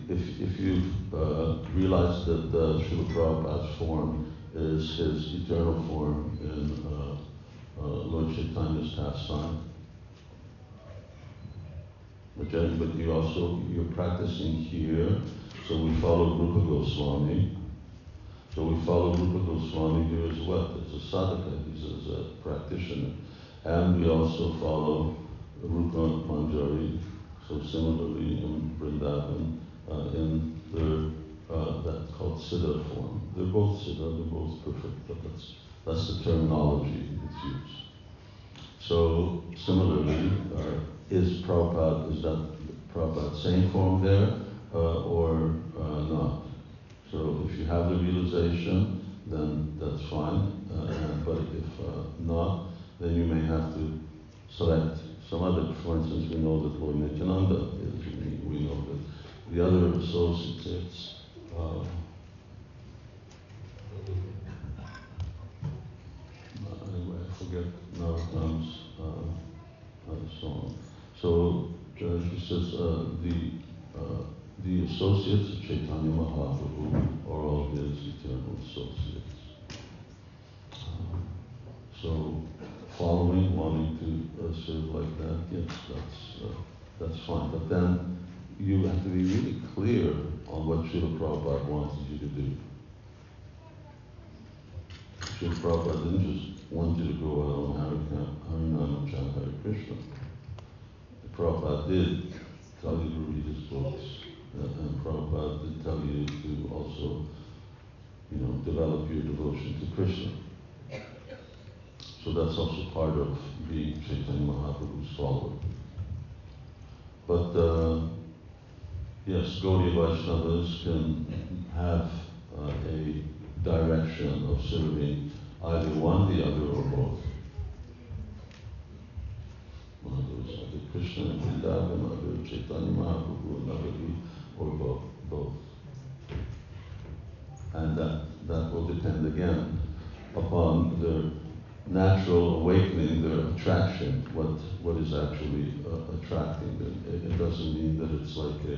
If, if you've uh, realized that the Srila Prabhupada's form is his eternal form in uh, uh, Lord Chaitanya's pastime, Okay, but you also, you're practicing here, so we follow Rupa Goswami. So we follow Rupa Goswami here as well, as a sadhaka, he's as a practitioner. And we also follow Rupa Manjari, so similarly in Vrindavan, uh, in their, uh, that's called Siddha form. They're both Siddha, they're both perfect, but that's, that's the terminology that's used. So similarly, uh, is Prabhupada, is that Prabhupada same form there uh, or uh, not? So if you have the realization, then that's fine. Uh, but if not, then you may have to select some other. For instance, we know that Lord Nityananda is. We, we know that the other associates. Uh, I, forget Narottam's uh, uh, song. So uh, she says uh, the uh, the associates of Chaitanya Mahaprabhu are all his eternal associates. So following, wanting to uh, serve like that, yes, that's uh, that's fine. But then you have to be really clear on what Srila Prabhupada wanted you to do. Srila Prabhupada didn't just want you to go out on Hare chant Hare Krishna. The Prabhupada did tell you to read his books, and Prabhupada did tell you to also, you know, develop your devotion to Krishna. So that's also part of being Chaitanya Mahaprabhu's follower. But uh, yes, Gaudiya Vaishnavas can have uh, a direction of serving either one, the other, or both. One of those, either Krishna and Vrindavan, either Chaitanya Mahaprabhu or both. both. And that, that will depend again upon their natural awakening, their attraction, what, what is actually uh, attracting them. It, it doesn't mean that it's like a,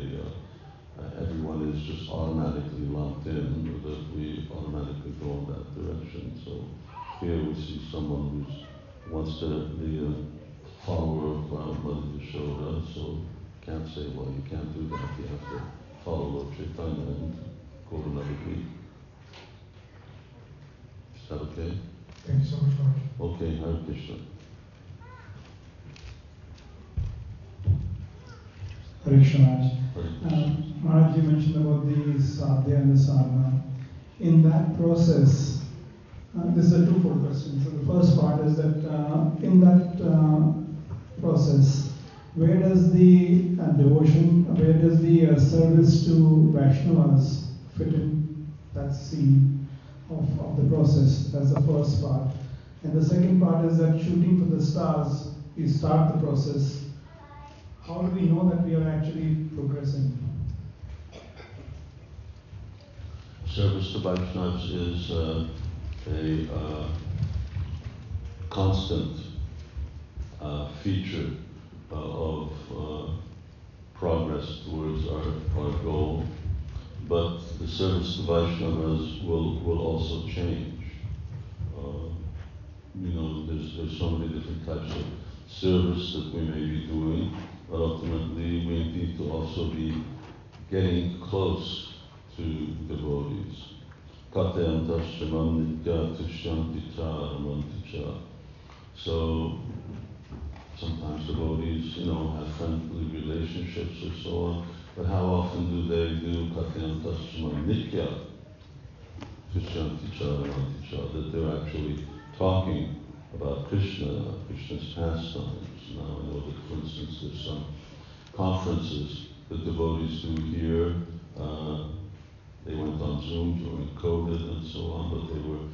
uh, everyone is just automatically locked in, or that we automatically go in that direction. So here we see someone who wants to be a follower of uh, Mother Yashoda, so can't say, well, you can't do that, you have to follow Lord Chaitanya and go to another week. Is that okay? Thank you so much, Maharaj. Okay, Hare Krishna. Hare Krishna Um, Maharaj, you mentioned about the sadhya and the sadhana. In that process, uh, this is a twofold question. So the first part is that uh, in that uh, process, where does the uh, devotion, where does the uh, service to Vaishnavas fit in that scene of, of the process? That's the first part. And the second part is that shooting for the stars, you start the process. How do we know that we are actually progressing? Service to Vaishnavas is uh, a uh, constant uh, feature uh, of uh, progress towards our, our goal. But the service to Vaishnavas will, will also change. Uh, you know, there's, there's so many different types of service that we may be doing, but ultimately we need to also be getting close to devotees. So sometimes devotees, you know, have friendly relationships or so on, but how often do they do katyam tashamam nitya tushyanti cha ramanti cha? That they're actually talking about Krishna, Krishna's pastimes. Now I know that, for instance, there's some conferences that devotees do here. Uh, they went on Zoom during COVID and so on, but they were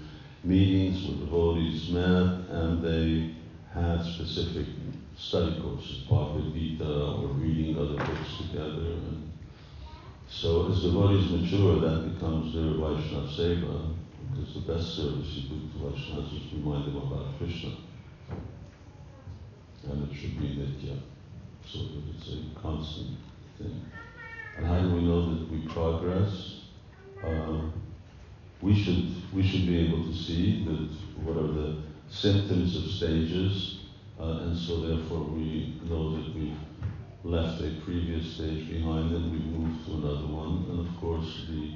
meetings where devotees met and they had specific study courses, Bhagavad Gita or reading other books together. And so as devotees mature, that becomes their Vaishnava Seva, because the best service you do to Vaishnavas is to remind them about Krishna. And it should be Nitya, so that it's a constant thing. And how do we know that we progress? Uh, we should we should be able to see that what are the symptoms of stages, uh, and so therefore we know that we've left a previous stage behind and we've moved to another one. And of course, the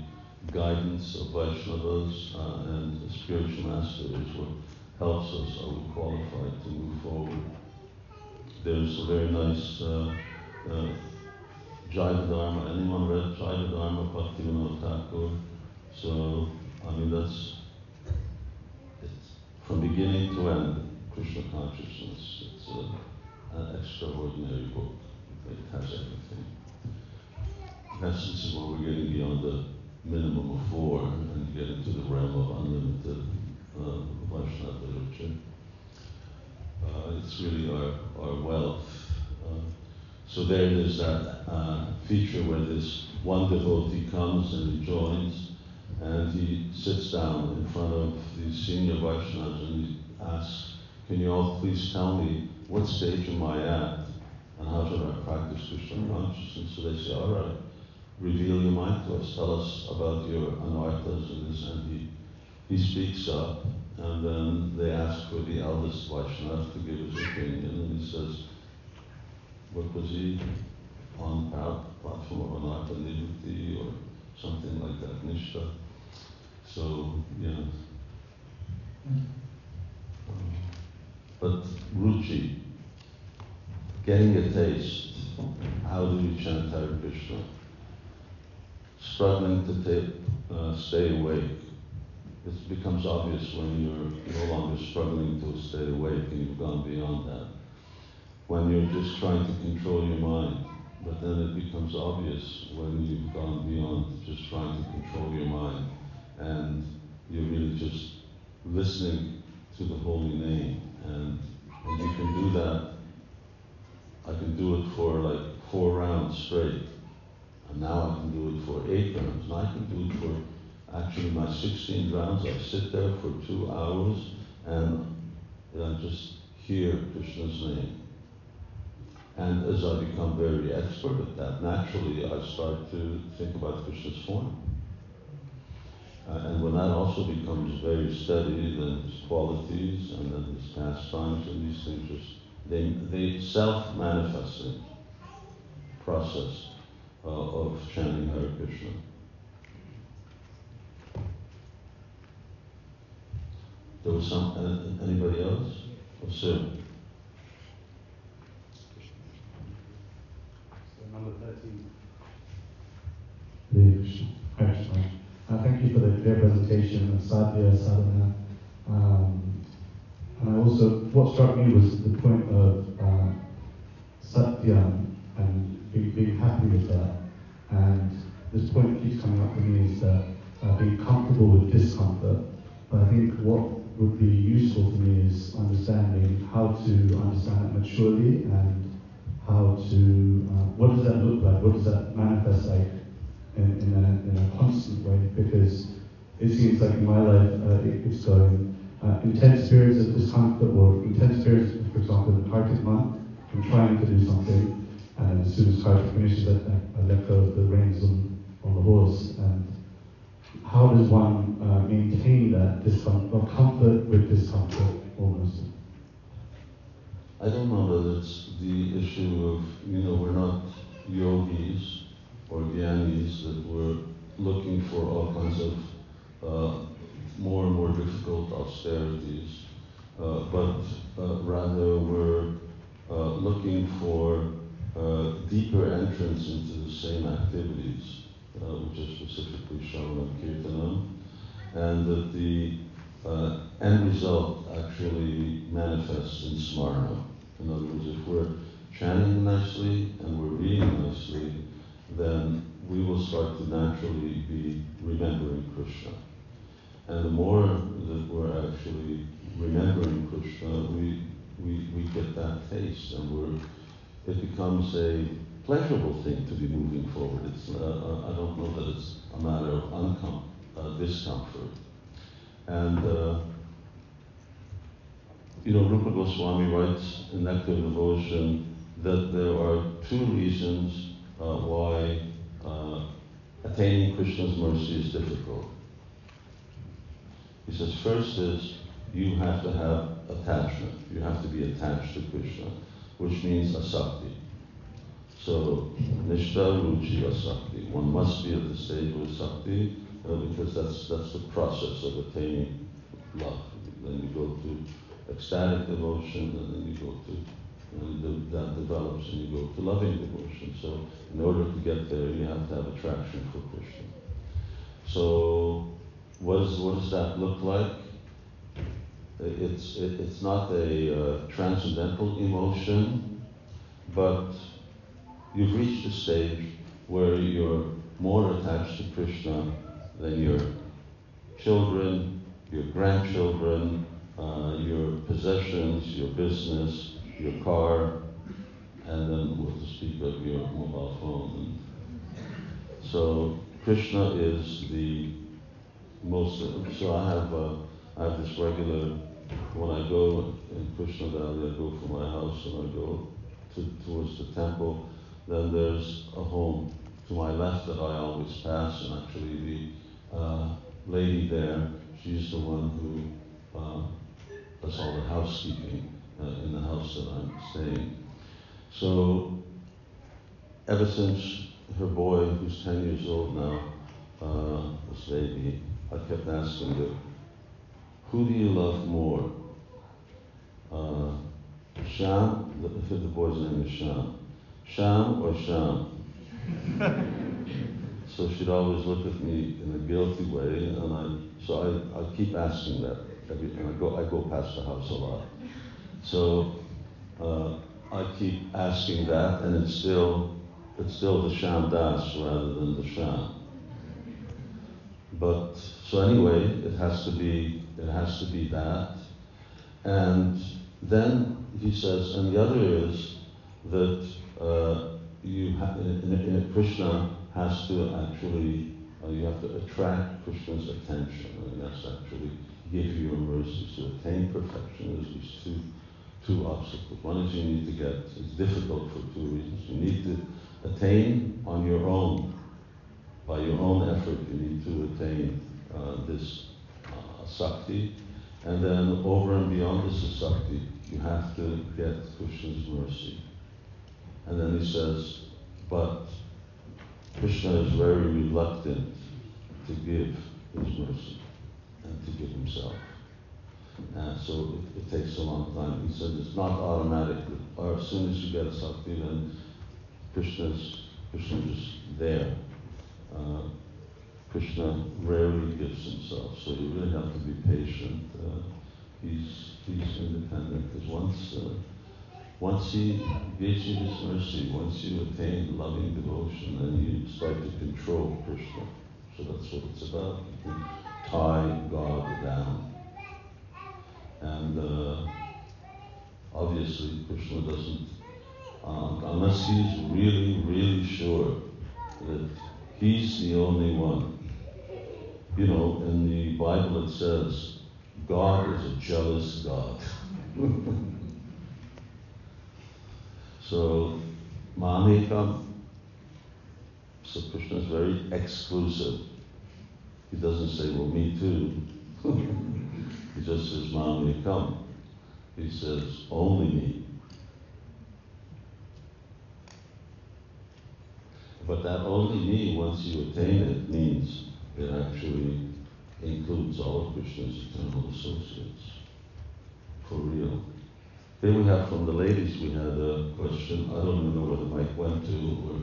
guidance of Vaishnavas uh, and the spiritual master is what helps us. Are we qualified to move forward? There's a very nice uh, uh, Jaiva Dharma. Anyone read Jaiva Dharma, Bhaktivinoda Thakur? So, I mean, that's it's from beginning to end, Krishna consciousness. It's a, an extraordinary book. It has everything. In essence, when we're getting beyond the minimum of four and get into the realm of unlimited uh, Vaishnava literature. Uh, it's really our, our wealth. Uh, so there is that uh, feature where this one devotee comes and he joins and he sits down in front of the senior Vaishnavas and he asks, can you all please tell me what stage am I at and how should I practice Krishna consciousness? So they say, all right, reveal your mind to us, tell us about your anarthas and this and he, he speaks up and then they ask for the eldest Vaishnava to give his opinion and he says, what was he on platform of Anartha Nivritti or something like that, Nishta. So, yeah. Mm-hmm. But Ruchi, getting a taste, how do you chant Hare Krishna? Struggling to ta- uh, stay awake, it becomes obvious when you're no longer struggling to stay awake and you've gone beyond that. When you're just trying to control your mind, but then it becomes obvious when you've gone beyond just trying to control your mind and you're really just listening to the holy name. And, and you can do that. I can do it for like four rounds straight. And now I can do it for eight rounds. And I can do it for actually my 16 rounds. I sit there for two hours and I just hear Krishna's name. And as I become very expert at that, naturally I start to think about Krishna's form. Uh, and when that also becomes very steady, then his qualities and then his pastimes and these things just they they self-manifesting process uh, of chanting Hare Krishna. There was some uh, anybody else? Oh, sir. So number 13. Hare Krishna. Uh, thank you for the clear presentation of sadhya, sadhana. Um, and I also, what struck me was the point of uh, satyam and being, being happy with that. And this point that keeps coming up for me is that uh, being comfortable with discomfort. But I think what would be useful for me is understanding how to understand it maturely and how to, uh, what does that look like? What does that manifest like in, in, a, in a constant way? Because it seems like in my life uh, it, it's going uh, intense periods of discomfort or intense periods, for example, the Kartik month, I'm trying to do something, and as soon as Kartik finishes, I, I let go of the reins on, on the horse. And how does one uh, maintain that discomfort, or comfort with discomfort almost? I don't know that it's the issue of, you know, we're not yogis or gyanis that we're looking for all kinds of uh, more and more difficult austerities, uh, but uh, rather we're uh, looking for uh, deeper entrance into the same activities, which are specifically shown in Kirtanam, and that the end result actually manifests in smarana. In other words, if we're chanting nicely and we're reading nicely, then we will start to naturally be remembering Krishna. And the more that we're actually remembering Krishna, we, we, we get that taste and we're, it becomes a pleasurable thing to be moving forward. It's, uh, uh I don't know that it's a matter of uncom- uh, discomfort. And, uh, you know, Rupa Goswami writes in Nectar Devotion that there are two reasons uh, why uh, attaining Krishna's mercy is difficult. He says, first is you have to have attachment. You have to be attached to Krishna, which means asakti. So, nishta ruchi asakti. One must be at the stage of asakti uh, because that's, that's the process of attaining love. Then you go to ecstatic devotion, and then you go to that develops and you go to loving devotion. So in order to get there, you have to have attraction for Krishna. So what, is, what does that look like? It's, it, it's not a uh, transcendental emotion, but you've reached a stage where you're more attached to Krishna than your children, your grandchildren, uh, your possessions, your business, your car, and then what to speak of your mobile phone. And so Krishna is the most. So I have uh, I have this regular. When I go in Krishna Valley, I go from my house and I go to, towards the temple. Then there's a home to my left that I always pass, and actually the uh, lady there, she's the one who uh, does all the housekeeping uh, in the house that I'm staying. So ever since her boy, who's 10 years old now, uh, this baby, I kept asking her, who do you love more? Uh, Sham, the, the boy's name is Sham. Sham or Sham? so she'd always look at me in a guilty way, and I, so I, I keep asking that every time I go, I go past the house a lot. So uh, I keep asking that, and it's still, it's still the sham das rather than the sham. But so anyway, it has to be, it has to be that, and then he says, and the other is that uh, you ha- in, in, in Krishna has to actually, uh, you have to attract Krishna's attention. and that's actually give you your mercies to attain perfection. There's these two, two obstacles. One is you need to get, it's difficult for two reasons. You need to attain on your own. By your own effort, you need to attain uh, this uh, sakti. And then over and beyond this sakti, you have to get Krishna's mercy. And then he says, but Krishna is very reluctant to give his mercy and to give himself. And so it, it, takes a long time. He said it's not automatic. Or as soon as you get asakti, then Krishna's Krishna's just there. Uh, Krishna rarely gives himself, so you really have to be patient. Uh, he's he's independent because once uh, once he gives you his mercy, once you attain loving devotion, then you start to control Krishna. So that's what it's about. You tie God down. And uh, obviously, Krishna doesn't, um, unless he's really, really sure that he's the only one. You know, in the Bible it says, God is a jealous God. so, mam ekam, so Krishna is very exclusive. He doesn't say, well, me too. he just says, Mom, you come. He says, only me. But that only me, once you attain it, means it actually includes all of Krishna's eternal associates. For real. Then we have from the ladies, we had a question. I don't even know where the mic went to, or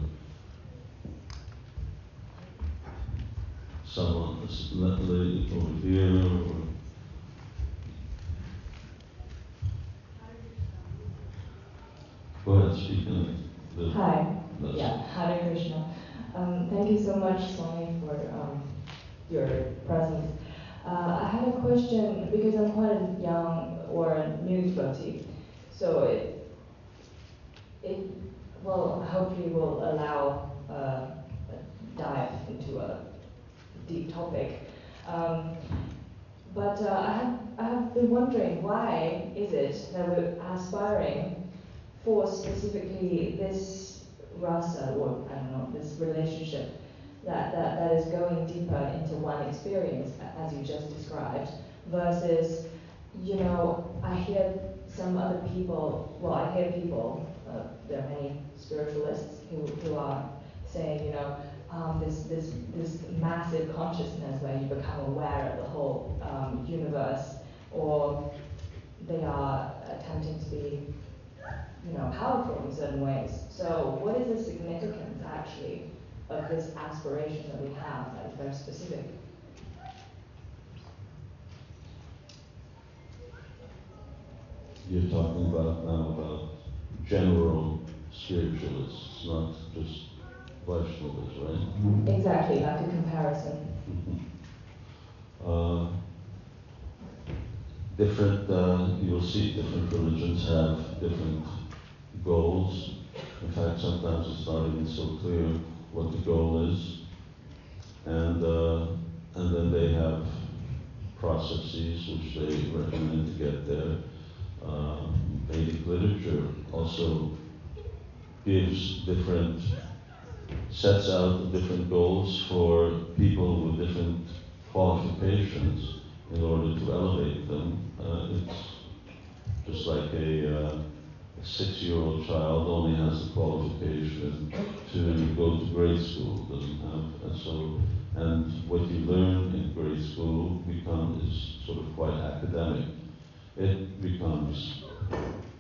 someone, lady over here, or Go ahead, speak in the. Hi. Yeah, Hare Krishna. Um, thank you so much, Swami, for um, your presence. Uh, I have a question because I'm quite a young or new devotee, so it, it well hopefully will allow uh, a dive into a deep topic. Um, but uh, I have I have been wondering why is it that we're aspiring for specifically this rasa or I don't know this relationship that, that, that is going deeper into one experience as you just described versus you know I hear some other people well I hear people uh, there are many spiritualists who, who are saying you know um, this, this, this massive consciousness where you become aware of the whole um, universe or they are attempting to be you know, powerful in certain ways. So what is the significance actually of this aspiration that we have that is very specific? You're talking about now about general spiritualists, not just Vaishnavas, right? Exactly, like a comparison. Uh, different, uh, you'll see different religions have different goals. In fact, sometimes it's not even so clear what the goal is. And, uh, and then they have processes which they recommend to get there. Uh, Vedic literature also gives different, sets out different goals for people with different qualifications in order to elevate them. Uh, it's just like a, uh, a six-year-old child only has the qualification to go to grade school, doesn't have, and so, and what you learn in grade school becomes sort of quite academic. It becomes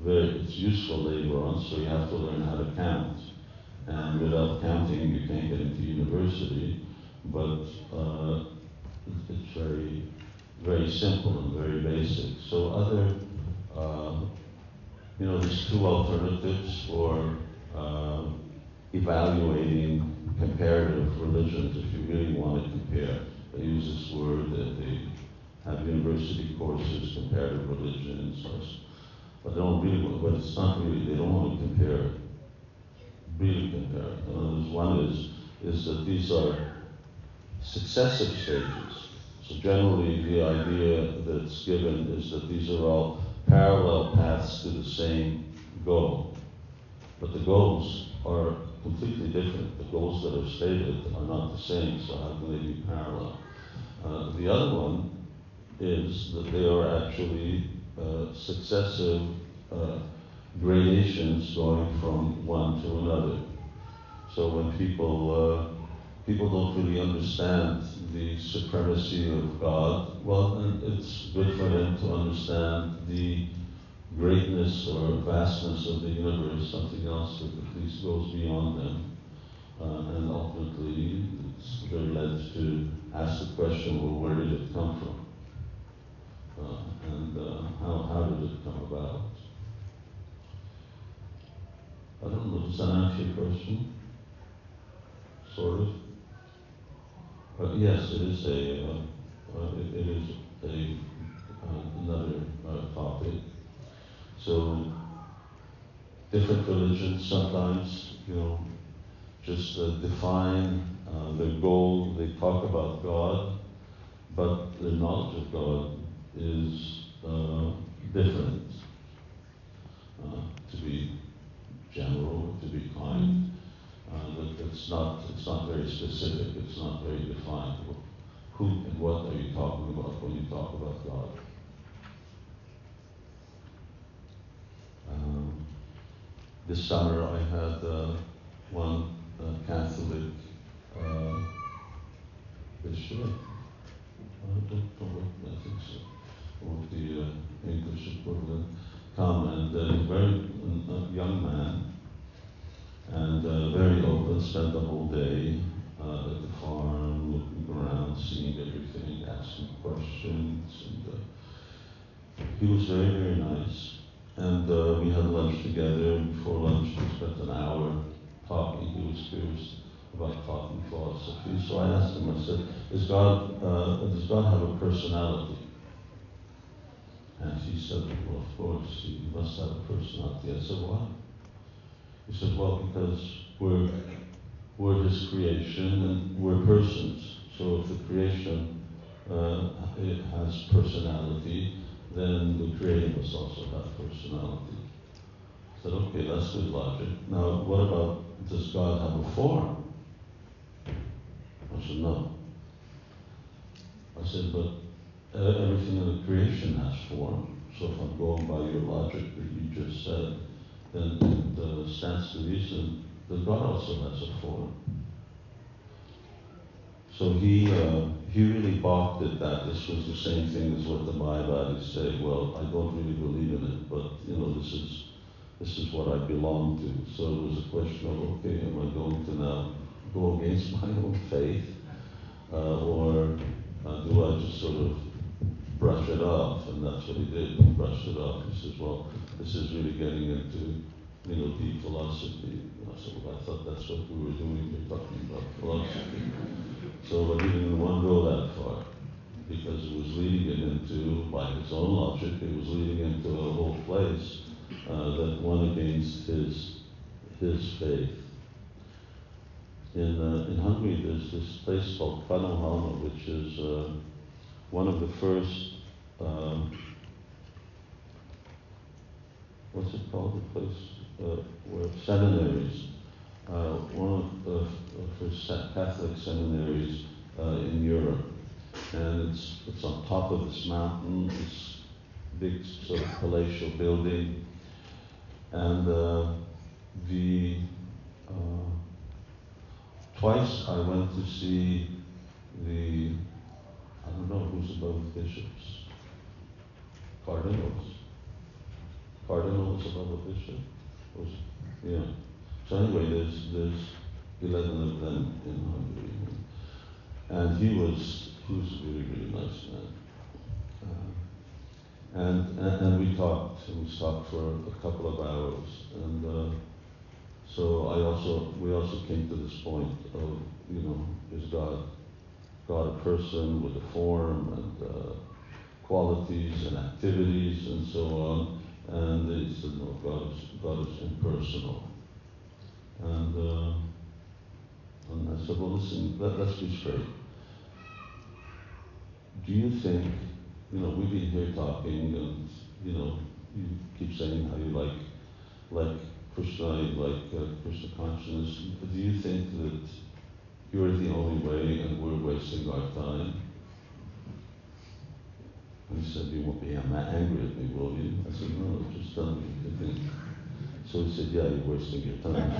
very, it's useful later on, so you have to learn how to count. And without counting, you can't get into university. but uh, it's very, very simple and very basic. So other, you know, there's two alternatives for uh, evaluating comparative religions if you really want to compare. They use this word that they have university courses, comparative religions, but they don't really, but it's not really, they don't want to compare. Really compare. Uh, one is, is that these are successive stages. So generally, the idea that's given is that these are all parallel paths to the same goal. But the goals are completely different. The goals that are stated are not the same, so how can they be parallel? Uh, the other one is that they are actually uh, successive uh, gradations going from one to another. So when people uh, people don't really understand the supremacy of God, well, it's good for them to understand the greatness or vastness of the universe, something else that at least goes beyond them. Uh, and ultimately, it's, they're led to ask the question, well, where did it come from? Uh, and uh, how, how did it come about? I don't know, does that answer your question? Sort of? Uh, yes, it is a, uh, uh, it, it is a, uh, another uh, topic. So, different religions sometimes, you know, just uh, define their goal, they talk about God, but their knowledge of God is different. To be general, to be kind, that it's not it's not very specific, it's not very defined. Who and what are you talking about when you talk about God? Um, this summer I had uh, one uh, Catholic uh, bishop. I don't know what I think so, or the uh, English equivalent, come and uh, very uh, young man, and uh, very open, spent the whole day uh, at the farm, looking around, seeing everything, asking questions, and uh, he was very, very nice. And uh, we had lunch together, and before lunch we spent an hour talking. He was curious about talking philosophy. So I asked him, I said, is God, uh, does God have a personality? And he said, well, of course, he must have a personality. I said, why? He said, well, because we're, we're his creation and we're persons. So if the creation uh, it has personality, then the creator must also have personality. I said, okay, that's good logic. Now, what about, does God have a form? I said, no. I said, but uh, everything in the creation has form. So if I'm going by your logic that you just said, it uh, stands to reason that God also has a form. So he, uh, he really balked at that. This was the same thing as what the Mayavadis say. Well, I don't really believe in it, but you know, this is this is what I belong to. So it was a question of, okay, am I going to now go against my own faith, uh, or uh, do I just sort of brush it off? And that's what he did. He brushed it off. He says, well, this is really getting into you know, deep philosophy. I thought that's what we were doing. We're talking about philosophy. So I didn't want to go that far because it was leading him into, by his own logic, it was leading him to a whole place uh, that went against his his faith. In uh, in Hungary, there's this place called Pannonhalma, which is uh, one of the first. Um, what's it called? The place uh, where seminaries. Uh, one of the f- first Catholic seminaries uh, in Europe, and it's it's on top of this mountain. This big sort of palatial building, and uh, the uh, twice I went to see the I don't know who's above bishops, cardinals. Cardinals above a bishop, was yeah. So anyway, there's there's eleven of them in Hungary. and he was he was a really really nice man. Uh, and, and and we talked and we talked for a couple of hours and. Uh, so I also we also came to this point of you know is God God a person with a form and uh, qualities and activities and so on and said no God is God is impersonal and uh, and I said well listen let, let's be straight. Do you think you know we've been here talking and you know you keep saying how you like like Krishna, like uh, Krishna consciousness, do you think that you're the only way and we're wasting our time? And he said, You won't be angry at me, will you? I said, No, just tell me what you think. So he said, Yeah, you're wasting your time.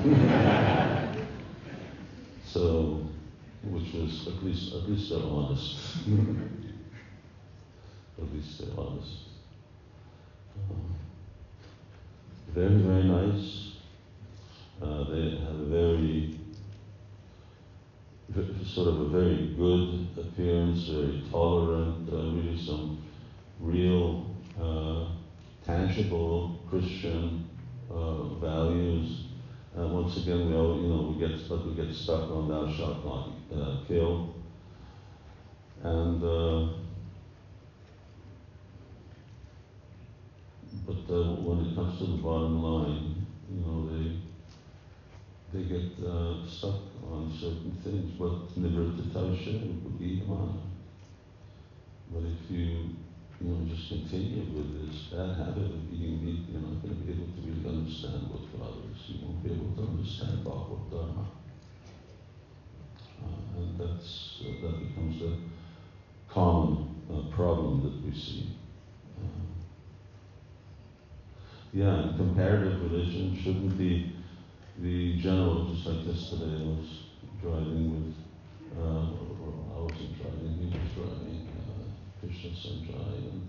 so, which was at least at least they're honest. at least they're honest. Um, very, very nice. Uh, they have a very, sort of a very good appearance, very tolerant, uh, really some real, uh, tangible Christian uh, values. And once again, we all, you know, we get, but we get stuck on thou shalt not uh, kill. And, uh, but when it comes to the bottom line, you know, they they get uh, stuck on certain things. But nivritta Hashem But if you, you know, just continue with this bad habit of eating meat, you're not going to be able to really understand what God is. You won't be able to understand Bhagavata Dharma. Uh, and that's, uh, that becomes the common uh, problem that we see. Uh, yeah, and comparative religion shouldn't be the general, just like yesterday, I was driving with, uh, or I wasn't driving, he was driving, Krishna Sanjay, and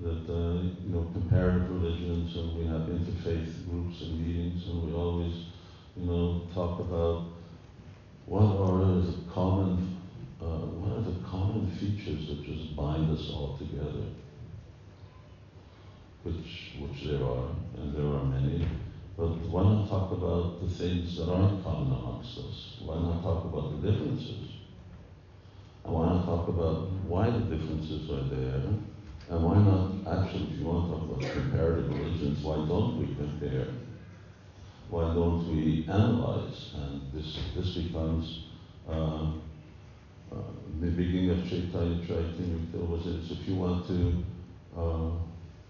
that, uh, you know, comparative religions, and we have interfaith groups and meetings, and we always, you know, talk about what are the common, uh, what are the common features that just bind us all together, which, which there are, and there are many. But why not talk about the things that aren't common amongst us? Why not talk about the differences? And want to talk about why the differences are there? And why not, actually, if you want to talk about comparative religions, why don't we compare? Why don't we analyze? And this, this becomes uh, uh, the beginning of Chaitanya Charitamrita was it? If you want to uh,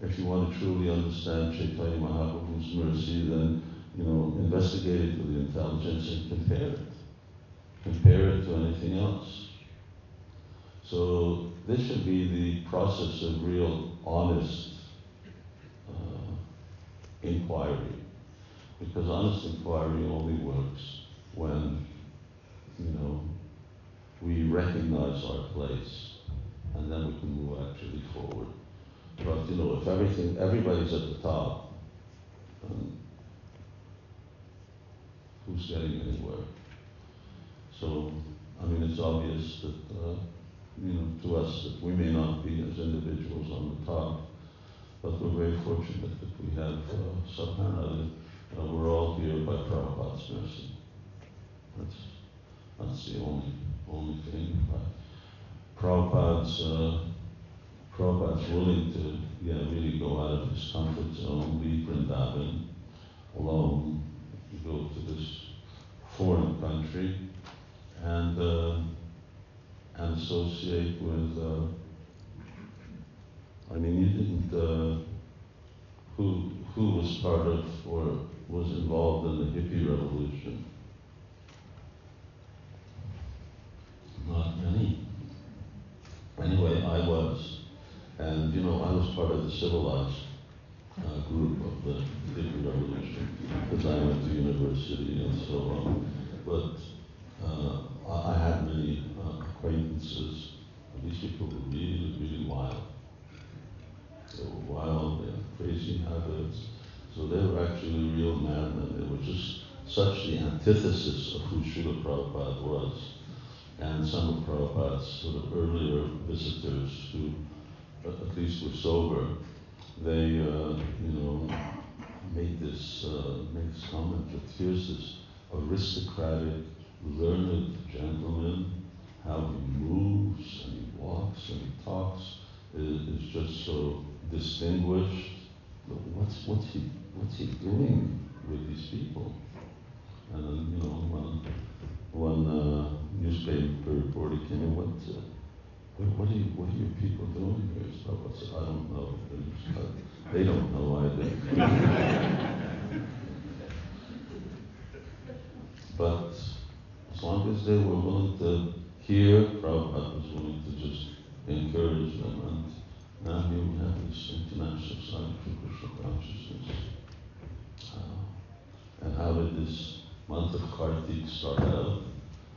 if you want to truly understand Chaitanya Mahaprabhu's mercy, then you know, investigate it with the intelligence and compare it. Compare it to anything else. So this should be the process of real, honest uh, inquiry, because honest inquiry only works when you know we recognize our place, and then we can move actually forward. But you know, if everything, everybody's at the top, um, who's getting anywhere? So, I mean, it's obvious that, uh, you know, to us that we may not be as individuals on the top, but we're very fortunate that we have uh, somehow uh, we're all here by Prabhupada's mercy. That's, that's the only, only thing. Prabhupada's uh, Prabhupada's willing to yeah, really go out of his comfort zone, leave Vrindavan alone, go to this foreign country and uh, and associate with. Uh, I mean, you didn't. Uh, who who was part of or was involved in the hippie revolution? Not many. Anyway, I was. And, you know, I was part of the civilized uh, group of the hippie revolution because I went to university and so on. But uh, I had many acquaintances. These people were really, really wild. They were wild, they had crazy habits. So they were actually real madmen. They were just such the antithesis of who Srila Prabhupada was. and some of Prabhupada's sort of earlier visitors who at at least were sober, they, uh, you know, made this, uh, made this comment that here's this aristocratic, learned gentleman, how he moves and he walks and he talks is, is just so distinguished. What's, what's he, what's he doing with these people? And then, you know, one, one uh, newspaper reporter came in, what, uh, what, what are you, what are your people doing here? So I said, I don't know. Uh, They don't know either. But as long as they were willing hear, Prabhupada was willing to just encourage them. And now here we have this international side for Krishna consciousness. Uh, and how did this month of Kartik start out?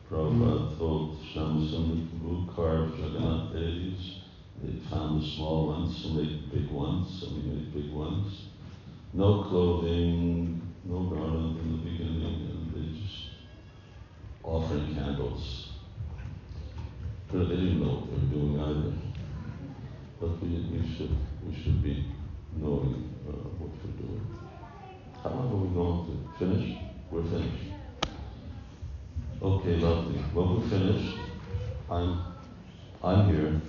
Prabhupada told Shyamasundar Prabhu, carve Jagannath Devis. They found the small ones, so made big ones, so we made big ones. No clothing, no garland in the beginning, and they just offering candles. Didn't know what were doing either. But we, we should we should be knowing uh, what we're doing. How are we going to finish? We're finished. Okay, lovely. Well, we're finished. I'm I'm here.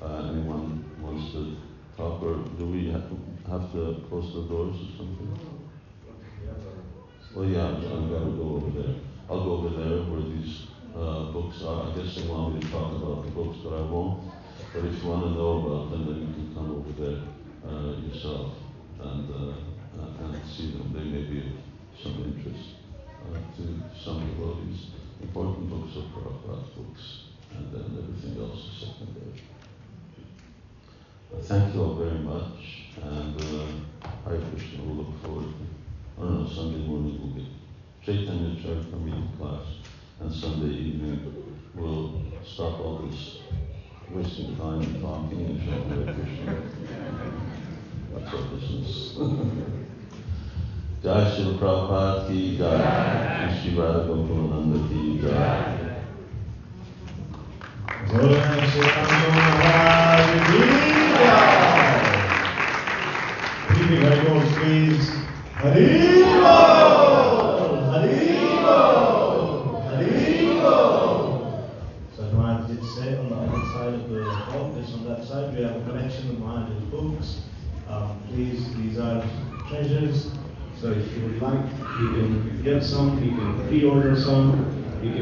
Uh, anyone wants to talk, or do we have, have to close the doors or something? Well, yeah, I'm, I'm gonna go over there. I'll go over there where these uh, books are. I guess they want me to talk about the books, but I won't. But if you want to know about them, then you can come over there uh, yourself and uh, and see them. They may be of some interest uh, to some of these important books of Prabhupada's books, and then everything else is secondary. Thank you all very much, and uh, Hare Krishna. We'll look forward to, I don't know, Sunday morning we'll get Chaitanya Charitamrita class, and Sunday evening we'll stop all this wasting time and talking and chant Hare Krishna. That's our business. Jai Shri Prabhupada ki Jai, Shri Radha ki Jai. Jai Shri Ram Maharaj ki jai. Keeping our goals, please. Hari Bol! Hari Bol! Hari Bol! So Did say on the other side of the office, on that side, we have a collection of Maharaj's books. Um, please, these are treasures. So if you would like, you can get some, you can pre-order some, you can